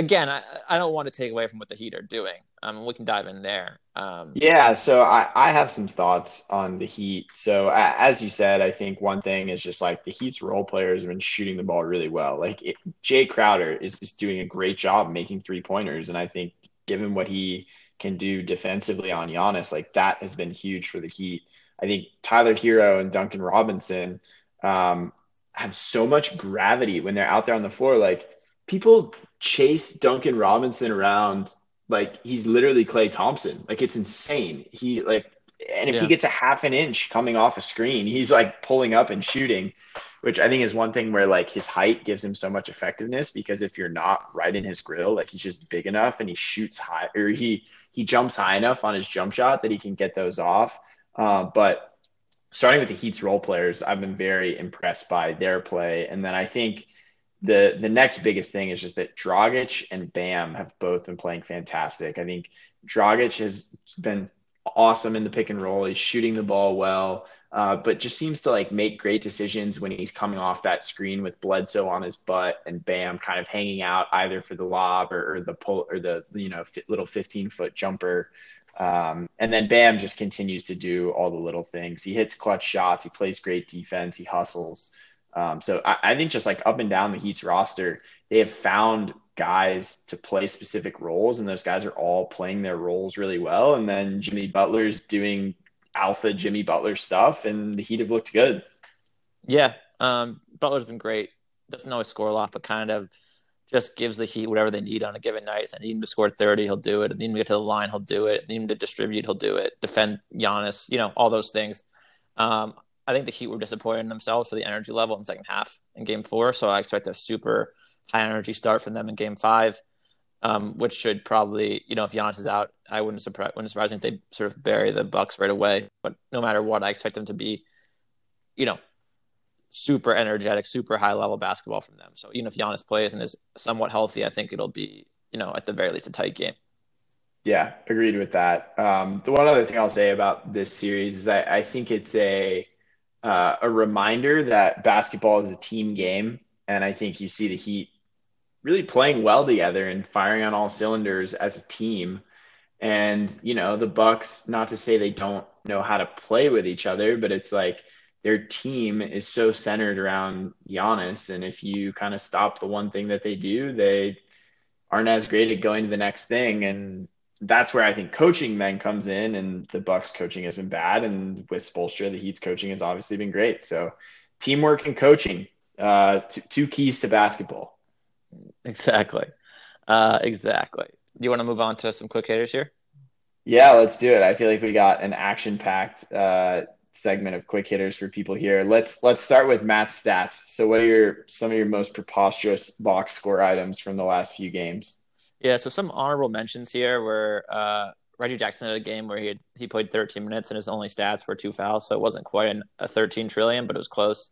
B: again, I, I don't want to take away from what the Heat are doing. Um, we can dive in there. Um,
A: yeah, so I, I have some thoughts on the Heat. So uh, as you said, I think one thing is just like the Heat's role players have been shooting the ball really well. Like it, Jae Crowder is, is doing a great job making three pointers, and I think given what he can do defensively on Giannis, like that has been huge for the Heat. I think Tyler Herro and Duncan Robinson um, have so much gravity when they're out there on the floor. Like people chase Duncan Robinson around like he's literally Klay Thompson. Like it's insane. He like and if yeah. he gets a half an inch coming off a screen, he's like pulling up and shooting, which I think is one thing where like his height gives him so much effectiveness because if you're not right in his grill, like he's just big enough and he shoots high or he he jumps high enough on his jump shot that he can get those off. Uh, but starting with the Heat's role players, I've been very impressed by their play, and then I think the the next biggest thing is just that Dragic and Bam have both been playing fantastic. I think Dragic has been awesome in the pick and roll. He's shooting the ball well, uh, but just seems to like make great decisions when he's coming off that screen with Bledsoe on his butt and Bam kind of hanging out either for the lob or, or the pull or the you know little 15 foot jumper. Um, and then Bam just continues to do all the little things. He hits clutch shots. He plays great defense. He hustles. Um, so I, I, think just like up and down the Heat's roster, they have found guys to play specific roles, and those guys are all playing their roles really well. And then Jimmy Butler's doing alpha Jimmy Butler stuff, and the Heat have looked good.
B: Yeah, um, Butler's been great. Doesn't always score a lot, but kind of just gives the Heat whatever they need on a given night. If they need him to score 30, he'll do it. If they need him to get to the line, he'll do it. If they need him to distribute, he'll do it. Defend Giannis, you know, all those things. Um, I think the Heat were disappointed in themselves for the energy level in second half in Game Four. So I expect a super high energy start from them in Game Five, um, which should probably, you know, if Giannis is out, I wouldn't surprise wouldn't surprise me if they sort of bury the Bucks right away. But no matter what, I expect them to be you know, super energetic, super high level basketball from them. So even if Giannis plays and is somewhat healthy, I think it'll be, you know, at the very least a tight game.
A: Yeah, agreed with that. Um, the one other thing I'll say about this series is I, I think it's a uh, a reminder that basketball is a team game, and I think you see the Heat really playing well together and firing on all cylinders as a team. And you know, the Bucks. Not to say they don't know how to play with each other, but it's like their team is so centered around Giannis, and if you kind of stop the one thing that they do, they aren't as great at going to the next thing. And that's where I think coaching then comes in, and the Bucks coaching has been bad, and with Spoelstra, the Heat's coaching has obviously been great. So, teamwork and coaching, uh, two, two keys to basketball.
B: Exactly, uh, exactly. Do you want to move on to some quick hitters here?
A: Yeah, let's do it. I feel like we got an action-packed uh, segment of quick hitters for people here. Let's let's start with Matt's stats. So, what are your some of your most preposterous box score items from the last few games?
B: Yeah, so some honorable mentions here were uh, Reggie Jackson had a game where he had, he played 13 minutes and his only stats were two fouls, so it wasn't quite an, a 13 trillion, but it was close.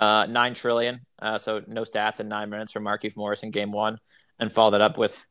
B: Uh, nine trillion, uh, so no stats in nine minutes for Markieff Morris in game one, and followed that up with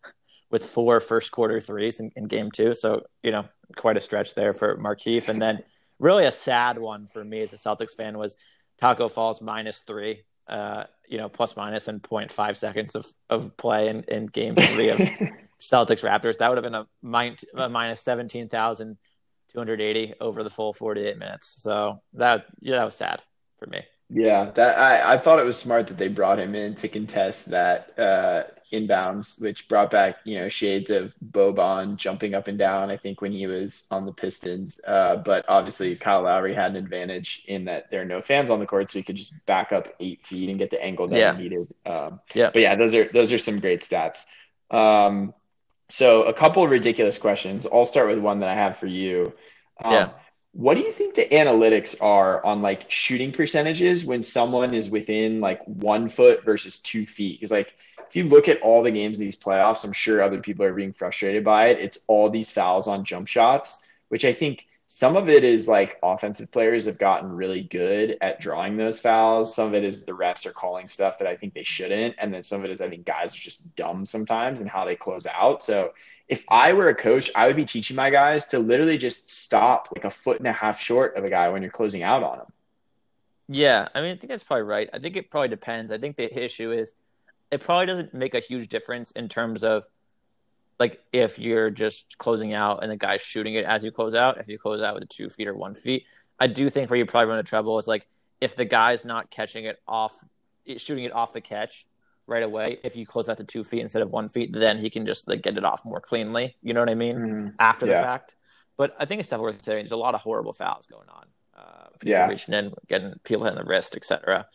B: with four first quarter threes in, in game two. So you know, quite a stretch there for Markieff, and then really a sad one for me as a Celtics fan was Tacko Fall's minus three uh, you know, plus and in 0.5 seconds of, of play in, in game three of [LAUGHS] Celtics Raptors. That would have been a, min- [LAUGHS] a minus 17,280 over the full 48 minutes. So that, yeah, that was sad for me.
A: Yeah, that I, I thought it was smart that they brought him in to contest that uh, inbounds, which brought back you know shades of Boban jumping up and down. I think when he was on the Pistons, uh, but obviously Kyle Lowry had an advantage in that there are no fans on the court, so he could just back up eight feet and get the angle that yeah. he needed. Um, yeah, but yeah, those are those are some great stats. Um, so a couple of ridiculous questions. I'll start with one that I have for you. Um, yeah. What do you think the analytics are on like shooting percentages when someone is within like one foot versus two feet? Because like if you look at all the games in these playoffs, I'm sure other people are being frustrated by it. It's all these fouls on jump shots, which I think some of it is like offensive players have gotten really good at drawing those fouls. Some of it is the refs are calling stuff that I think they shouldn't. And then some of it is I think guys are just dumb sometimes and how they close out. So if I were a coach, I would be teaching my guys to literally just stop like a foot and a half short of a guy when you're closing out on him.
B: Yeah, I mean, I think that's probably right. I think it probably depends. I think the issue is it probably doesn't make a huge difference in terms of like if you're just closing out and the guy's shooting it as you close out. If you close out with two feet or one feet, I do think where you probably run into trouble is like if the guy's not catching it off, shooting it off the catch, right away. If you close out to two feet instead of one feet, then he can just like get it off more cleanly. You know what I mean? Mm-hmm. After yeah. the fact. But I think it's definitely worth saying. There's a lot of horrible fouls going on. Uh, yeah, reaching in, getting people hitting the wrist, etc.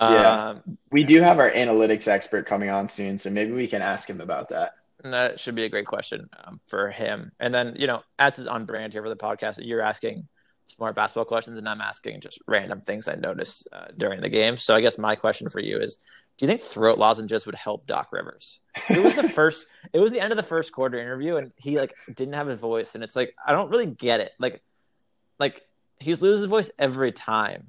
A: Yeah, um, we do have our analytics expert coming on soon, so maybe we can ask him about that.
B: That should be a great question um, for him. And then you know, as is on brand here for the podcast, you're asking smart basketball questions, and I'm asking just random things I noticed uh, during the game. So I guess my question for you is: do you think throat lozenges would help Doc Rivers? It was the [LAUGHS] first. it was the end of the first quarter interview, and he like didn't have his voice, and it's like I don't really get it. Like, like he's loses his voice every time,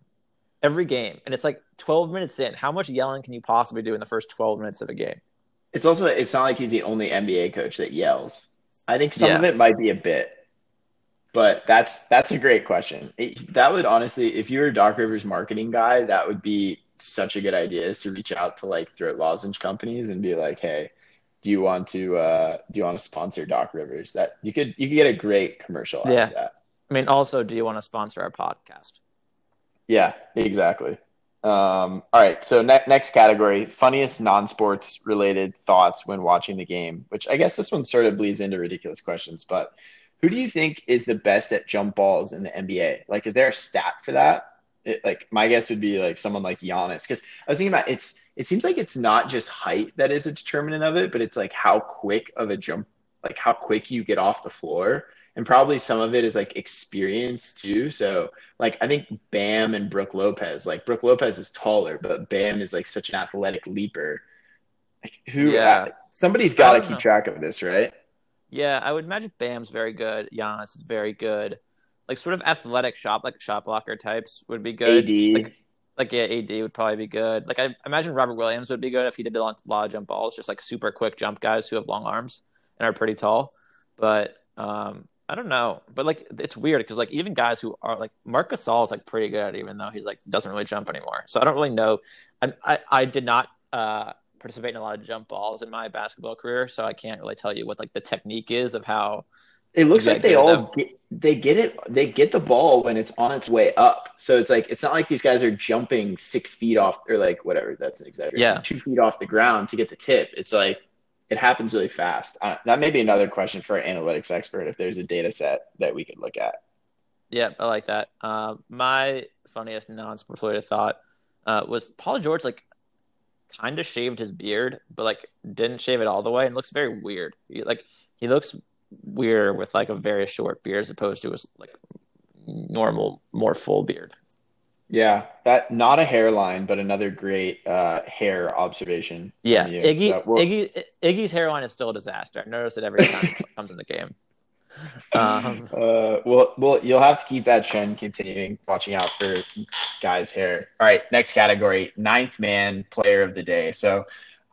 B: every game, and it's like 12 minutes in. How much yelling can you possibly do in the first 12 minutes of a game?
A: It's also it's not like he's the only NBA coach that yells. I think some yeah. of it might be a bit, but that's that's a great question. It, that would honestly, if you were Doc Rivers marketing guy, that would be such a good idea is to reach out to like throat lozenge companies and be like, hey, do you want to uh, do you want to sponsor Doc Rivers? That you could you could get a great commercial yeah. that.
B: I mean, also, do you want to sponsor our podcast?
A: Yeah, exactly. Um, all right, so ne- next category: funniest non-sports related thoughts when watching the game. Which I guess this one sort of bleeds into ridiculous questions, but who do you think is the best at jump balls in the NBA? Like, is there a stat for that? it, like my guess would be like someone like Giannis because I was thinking about it's it seems like it's not just height that is a determinant of it, but it's like how quick of a jump, like how quick you get off the floor. And probably some of it is like experience too. So like I think Bam and Brook Lopez, like Brook Lopez is taller, but Bam is like such an athletic leaper. Like who yeah. Uh, somebody's got to keep know. track of this, right?
B: Yeah, I would imagine Bam's very good. Giannis is very good. like sort of athletic shot like shot blocker types would be good.
A: AD.
B: Like, like yeah, AD would probably be good. Like I imagine Robert Williams would be good if he did a lot, a lot of jump balls, just like super quick jump guys who have long arms and are pretty tall. But um, I don't know. But like it's weird because like even guys who are like Marc Gasol is like pretty good, even though he's like doesn't really jump anymore. So I don't really know. I I, I did not uh, participate in a lot of jump balls in my basketball career, so I can't really tell you what like the technique is of how
A: It looks like they all
B: them.
A: get they get it they get the ball when it's on its way up. So it's like it's not like these guys are jumping six feet off or like whatever, that's an exaggeration.
B: Yeah.
A: Two feet off the ground to get the tip. It's like it happens really fast. Uh, that may be another question for an analytics expert if there's a data set that we could look at.
B: Yeah, I like that. Uh, my funniest non-sports related thought uh, was Paul George like kind of shaved his beard, but like didn't shave it all the way, and looks very weird. He, like he looks weird with like a very short beard as opposed to his like normal, more full beard.
A: Yeah, that not a hairline, but another great uh, hair observation.
B: Yeah. Iggy,
A: So
B: Iggy, Iggy's hairline is still a disaster. I notice it every time [LAUGHS] it comes in the game. Um,
A: Uh, well, well, you'll have to keep that trend continuing. Watching out for guys' hair. All right, next category: ninth man player of the day. So,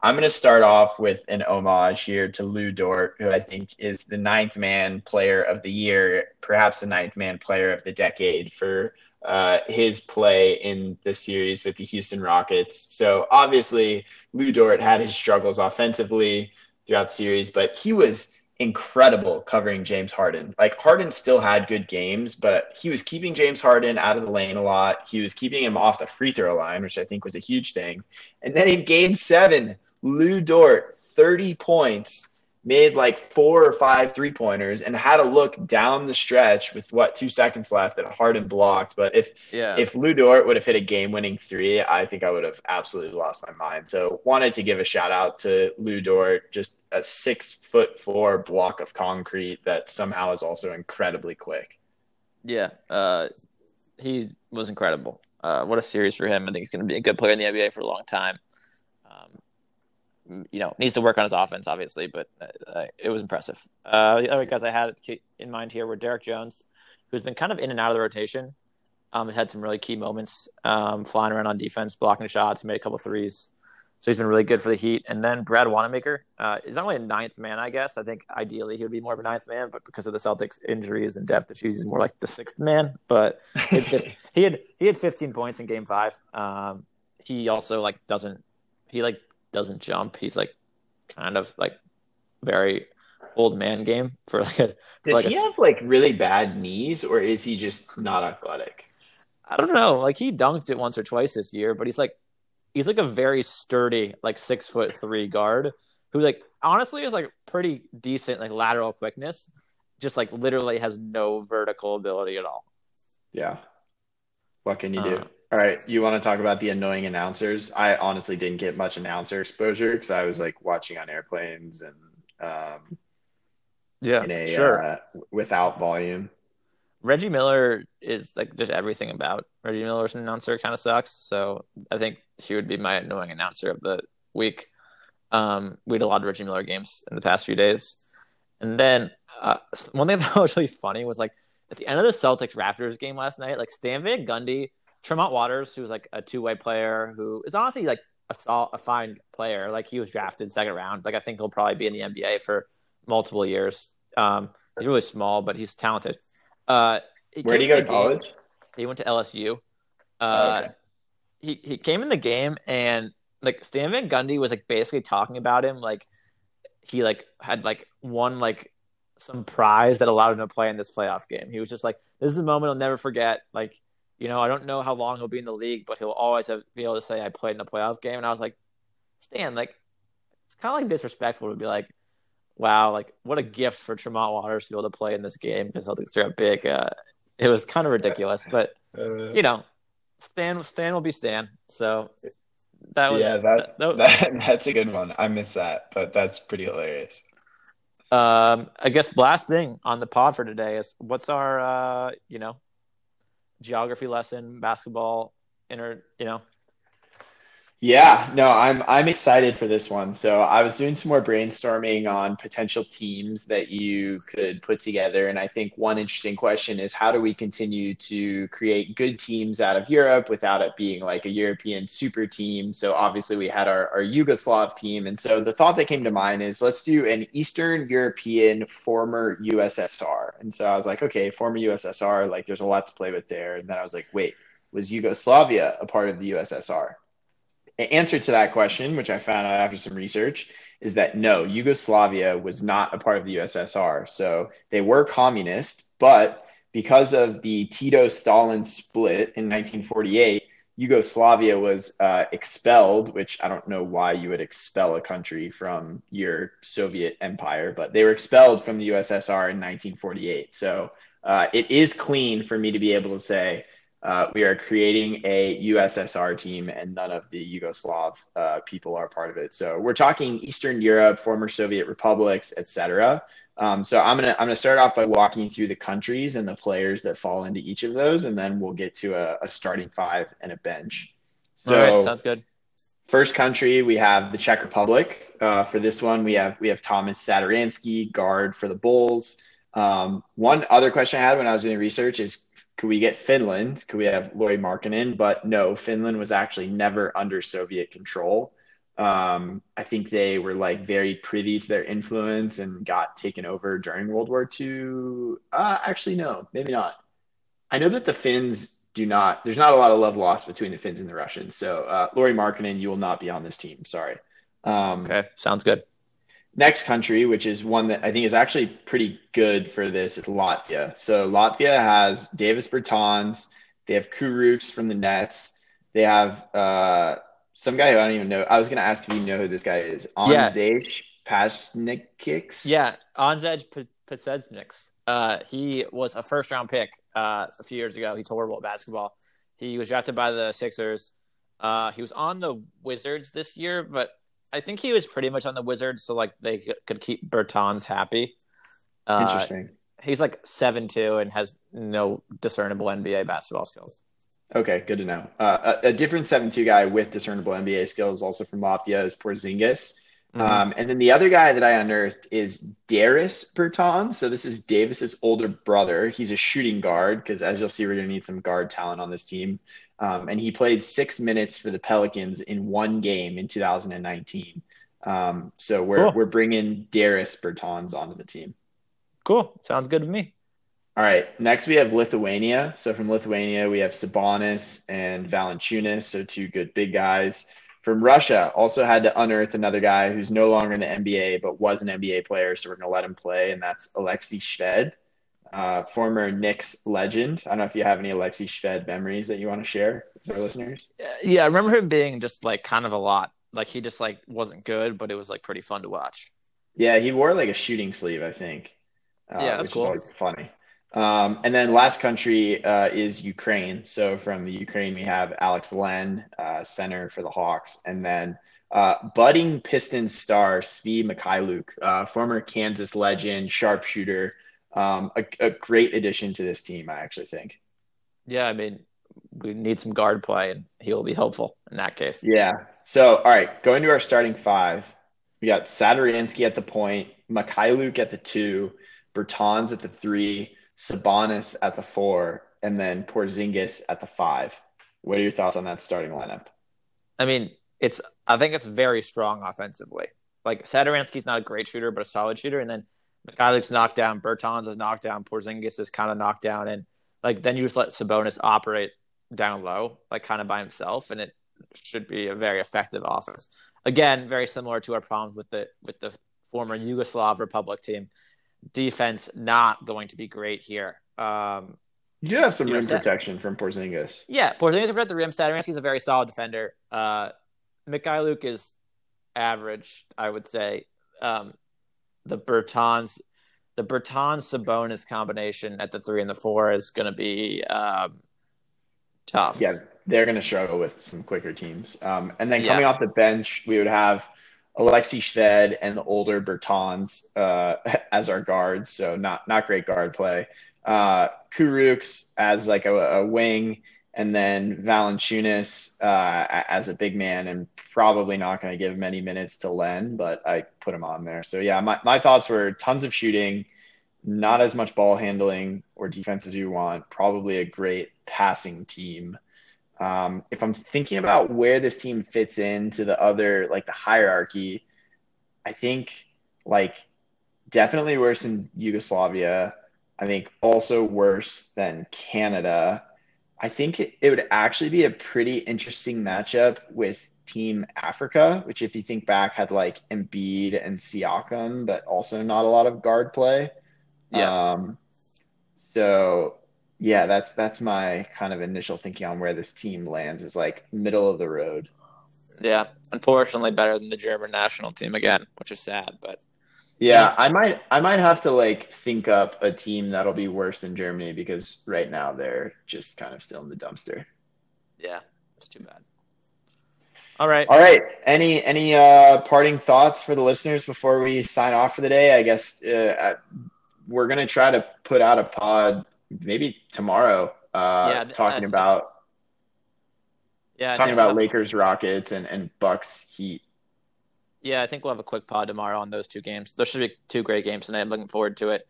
A: I'm going to start off with an homage here to Lu Dort, who I think is the ninth man player of the year, perhaps the ninth man player of the decade for uh, his play in the series with the Houston Rockets. So, obviously, Lu Dort had his struggles offensively throughout the series, but he was incredible covering James Harden. Like Harden still had good games, but he was keeping James Harden out of the lane a lot. He was keeping him off the free throw line, which I think was a huge thing. And then in game seven, Lu Dort, 30 points, made like four or five three pointers, and had a look down the stretch with what two seconds left that Harden blocked. But if
B: yeah,
A: if Lu Dort would have hit a game-winning three, I think I would have absolutely lost my mind. So wanted to give a shout out to Lu Dort, just a six foot four block of concrete that somehow is also incredibly quick.
B: Yeah, uh, he was incredible. Uh, what a series for him! I think he's going to be a good player in the NBA for a long time. Um, you know, needs to work on his offense, obviously, but uh, it was impressive. Uh, the other guys I had in mind here were Derrick Jones, who's been kind of in and out of the rotation. Um, has had some really key moments, um, flying around on defense, blocking shots, made a couple threes. So he's been really good for the Heat. And then Brad Wanamaker uh, is not only a ninth man, I guess. I think ideally he would be more of a ninth man, but because of the Celtics' injuries and depth issues, he's more like the sixth man. But he [LAUGHS] had, he had he had 15 points in Game Five. Um, he also like doesn't he like doesn't jump. He's like kind of like very old man game for like a.
A: Does
B: like
A: he
B: a-
A: have like really bad knees, or is he just not athletic?
B: I don't know. Like he dunked it once or twice this year, but he's like he's like a very sturdy, like six foot three guard who like honestly is like pretty decent like lateral quickness, just like literally has no vertical ability at all.
A: Yeah. What can you do?
B: Uh,
A: All right, you want to talk about the annoying announcers? I honestly didn't get much announcer exposure because I was like watching on airplanes and um,
B: Yeah,
A: in a
B: sure.
A: uh, without volume.
B: Reggie Miller is like just everything about Reggie Miller as an announcer kind of sucks. So I think he would be my annoying announcer of the week. Um, we had a lot of Reggie Miller games in the past few days. And then uh, one thing [LAUGHS] that was really funny was like at the end of the Celtics Raptors game last night, like Stan Van Gundy, Tremont Waters, who was like a two way player, who is honestly like a, sol- a fine player. Like he was drafted second round. Like I think he'll probably be in the NBA for multiple years. Um, he's really small, but he's talented. Uh,
A: Where
B: did
A: he go to
B: the game-
A: college?
B: he went to LSU.
A: Oh,
B: Uh,
A: okay.
B: he he came in the game and like Stan Van Gundy was like basically talking about him like he like had like won like some prize that allowed him to play in this playoff game. He was just like, "This is a moment I'll never forget." Like, you know, I don't know how long he'll be in the league, but he'll always have, be able to say I played in a playoff game. And I was like, Stan, like, it's kind of like disrespectful to be like, "Wow, like what a gift for Tremont Waters to be able to play in this game because Celtics are big." Uh, it was kind of ridiculous, but
A: Uh,
B: you know, Stan Stan will be Stan. So that was
A: yeah, that,
B: that-
A: that [LAUGHS] that's a good one. I miss that, but that's pretty hilarious.
B: um I guess last thing on the pod for today is what's our uh you know geography lesson, basketball inner you know
A: Yeah, no, I'm I'm excited for this one. So I was doing some more brainstorming on potential teams that you could put together, and I think one interesting question is how do we continue to create good teams out of Europe without it being like a European super team? So obviously we had our, our Yugoslav team, and so the thought that came to mind is let's do an Eastern European former USSR. And so I was like, okay, former USSR, like there's a lot to play with there. And then I was like, wait, was Yugoslavia a part of the USSR? Answer to that question, which I found out after some research, is that no, Yugoslavia was not a part of the USSR. So they were communist, but because of the Tito Stalin split in 1948, Yugoslavia was uh, expelled, which I don't know why you would expel a country from your Soviet empire, but they were expelled from the USSR in 1948. So uh, it is clean for me to be able to say uh, we are creating a USSR team, and none of the Yugoslav uh, people are part of it. So we're talking Eastern Europe, former Soviet republics, etc. Um, so I'm gonna I'm gonna start off by walking through the countries and the players that fall into each of those, and then we'll get to a, a starting five and a bench.
B: So, right, sounds good.
A: First country we have the Czech Republic. Uh, for this one, we have we have Tomas Satoransky, guard for the Bulls. Um, one other question I had when I was doing research is could we get Finland? Could we have Lauri Markkanen? But no, Finland was actually never under Soviet control. Um, I think they were like very privy to their influence and got taken over during World War II. Uh, actually, no, maybe not. I know that the Finns do not. There's not a lot of love lost between the Finns and the Russians. So, uh, Lauri Markkanen, you will not be on this team. Sorry.
B: Um, okay, sounds good.
A: Next country, which is one that I think is actually pretty good for this, is Latvia. So Latvia has Davis Bertans. They have Kurucs from the Nets. They have uh, some guy who I don't even know. I was going to ask if you know who this guy is. Anzej yeah. Pasecniks.
B: Yeah, Anzej Pasecniks. Uh, he was a first round pick uh, a few years ago. He's horrible at basketball. He was drafted by the Sixers. Uh, he was on the Wizards this year, but I think he was pretty much on the Wizards, so like they could keep Bertans happy.
A: Uh, Interesting.
B: He's like seven two and has no discernible NBA basketball skills.
A: Okay, good to know. Uh, a, a, different seven two guy with discernible NBA skills, also from Latvia, is Porzingis. Mm-hmm. Um, and then the other guy that I unearthed is Darius Bertans. So this is Davis's older brother. He's a shooting guard because, as you'll see, we're going to need some guard talent on this team. Um, and he played six minutes for the Pelicans in one game in 2019. Um, so we're cool. we're bringing Darius Bertans onto the team.
B: Cool, sounds good to me.
A: All right, next we have Lithuania. So from Lithuania we have Sabonis and Valanciunas, so two good big guys. From Russia, also had to unearth another guy who's no longer in the NBA but was an NBA player, so we're going to let him play, and that's Alexei Shved uh, former Knicks legend. I don't know if you have any Alexi Shved memories that you want to share with our listeners.
B: Yeah, I remember him being just like kind of a lot. Like he just like wasn't good, but it was like pretty fun to watch.
A: Yeah, he wore like a shooting sleeve, I think.
B: Uh, yeah, that's
A: which
B: cool.
A: is always funny. Um, and then last country uh, is Ukraine. So from the Ukraine, we have Alex Len, uh, center for the Hawks, and then uh, budding Pistons star Svi Mykhailiuk, uh, former Kansas legend, sharpshooter um, a, a great addition to this team, I actually think.
B: Yeah, I mean, we need some guard play, and he will be helpful in that case.
A: Yeah. So, all right, going to our starting five, we got Satoransky at the point, Mykhailiuk at the two, Bertans at the three, Sabonis at the four, and then Porzingis at the five. What are your thoughts on that starting lineup?
B: I mean, it's I think it's very strong offensively. Like Satoransky's not a great shooter, but a solid shooter, and then Mykhailiuk's knocked down, Bertans is knocked down, Porzingis is kind of knocked down, and like then you just let Sabonis operate down low, like kind of by himself, and it should be a very effective offense. Again, very similar to our problems with the with the former Yugoslav Republic team. Defense not going to be great here. Um,
A: you have some rim protection from Porzingis.
B: Yeah, Porzingis protect the rim. Satoransky's a very solid defender. Uh, Mykhailiuk is average, I would say. Um, the Bertans the Bertans Sabonis combination at the three and the four is going to be um, tough.
A: Yeah, they're going to struggle with some quicker teams. Um, and then coming yeah. off the bench, we would have Alexi Shved and the older Bertans uh, [LAUGHS] as our guards. So not not great guard play. Uh, as like a, a wing, and then Valanciunas uh, as a big man, and probably not going to give many minutes to Len, but I put him on there. So yeah, my, my thoughts were tons of shooting, not as much ball handling or defense as you want. Probably a great passing team. Um, if I'm thinking about where this team fits into the other like the hierarchy, I think like definitely worse than Yugoslavia. I think also worse than Canada I think it, would actually be a pretty interesting matchup with Team Africa, which, if you think back, had like Embiid and Siakam, but also not a lot of guard play. Yeah. Um, so yeah, that's that's my kind of initial thinking on where this team lands is like middle of the road.
B: Yeah, unfortunately, better than the German national team again, which is sad, but
A: yeah, I might I might have to like think up a team that'll be worse than Germany because right now they're just kind of still in the dumpster.
B: Yeah, it's too bad. All right.
A: All right. Any any uh, parting thoughts for the listeners before we sign off for the day? I guess uh, we're gonna try to put out a pod maybe tomorrow, uh, yeah, talking about yeah, talking about Lakers, Rockets, and and Bucks, Heat.
B: Yeah, I think we'll have a quick pod tomorrow on those two games. Those should be two great games tonight. I'm looking forward to it.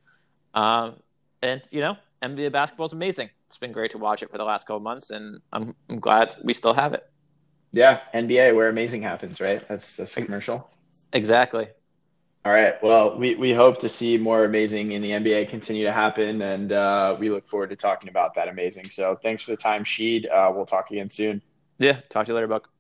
B: Um, and you know, NBA basketball is amazing. It's been great to watch it for the last couple months, and I'm I'm glad we still have it.
A: Yeah, NBA where amazing happens, right? That's that's a commercial.
B: Exactly.
A: All right. Well, we, we hope to see more amazing in the NBA continue to happen, and uh, we look forward to talking about that amazing. So thanks for the time, Sheed. Uh, we'll talk again soon.
B: Yeah. Talk to you later, Buck.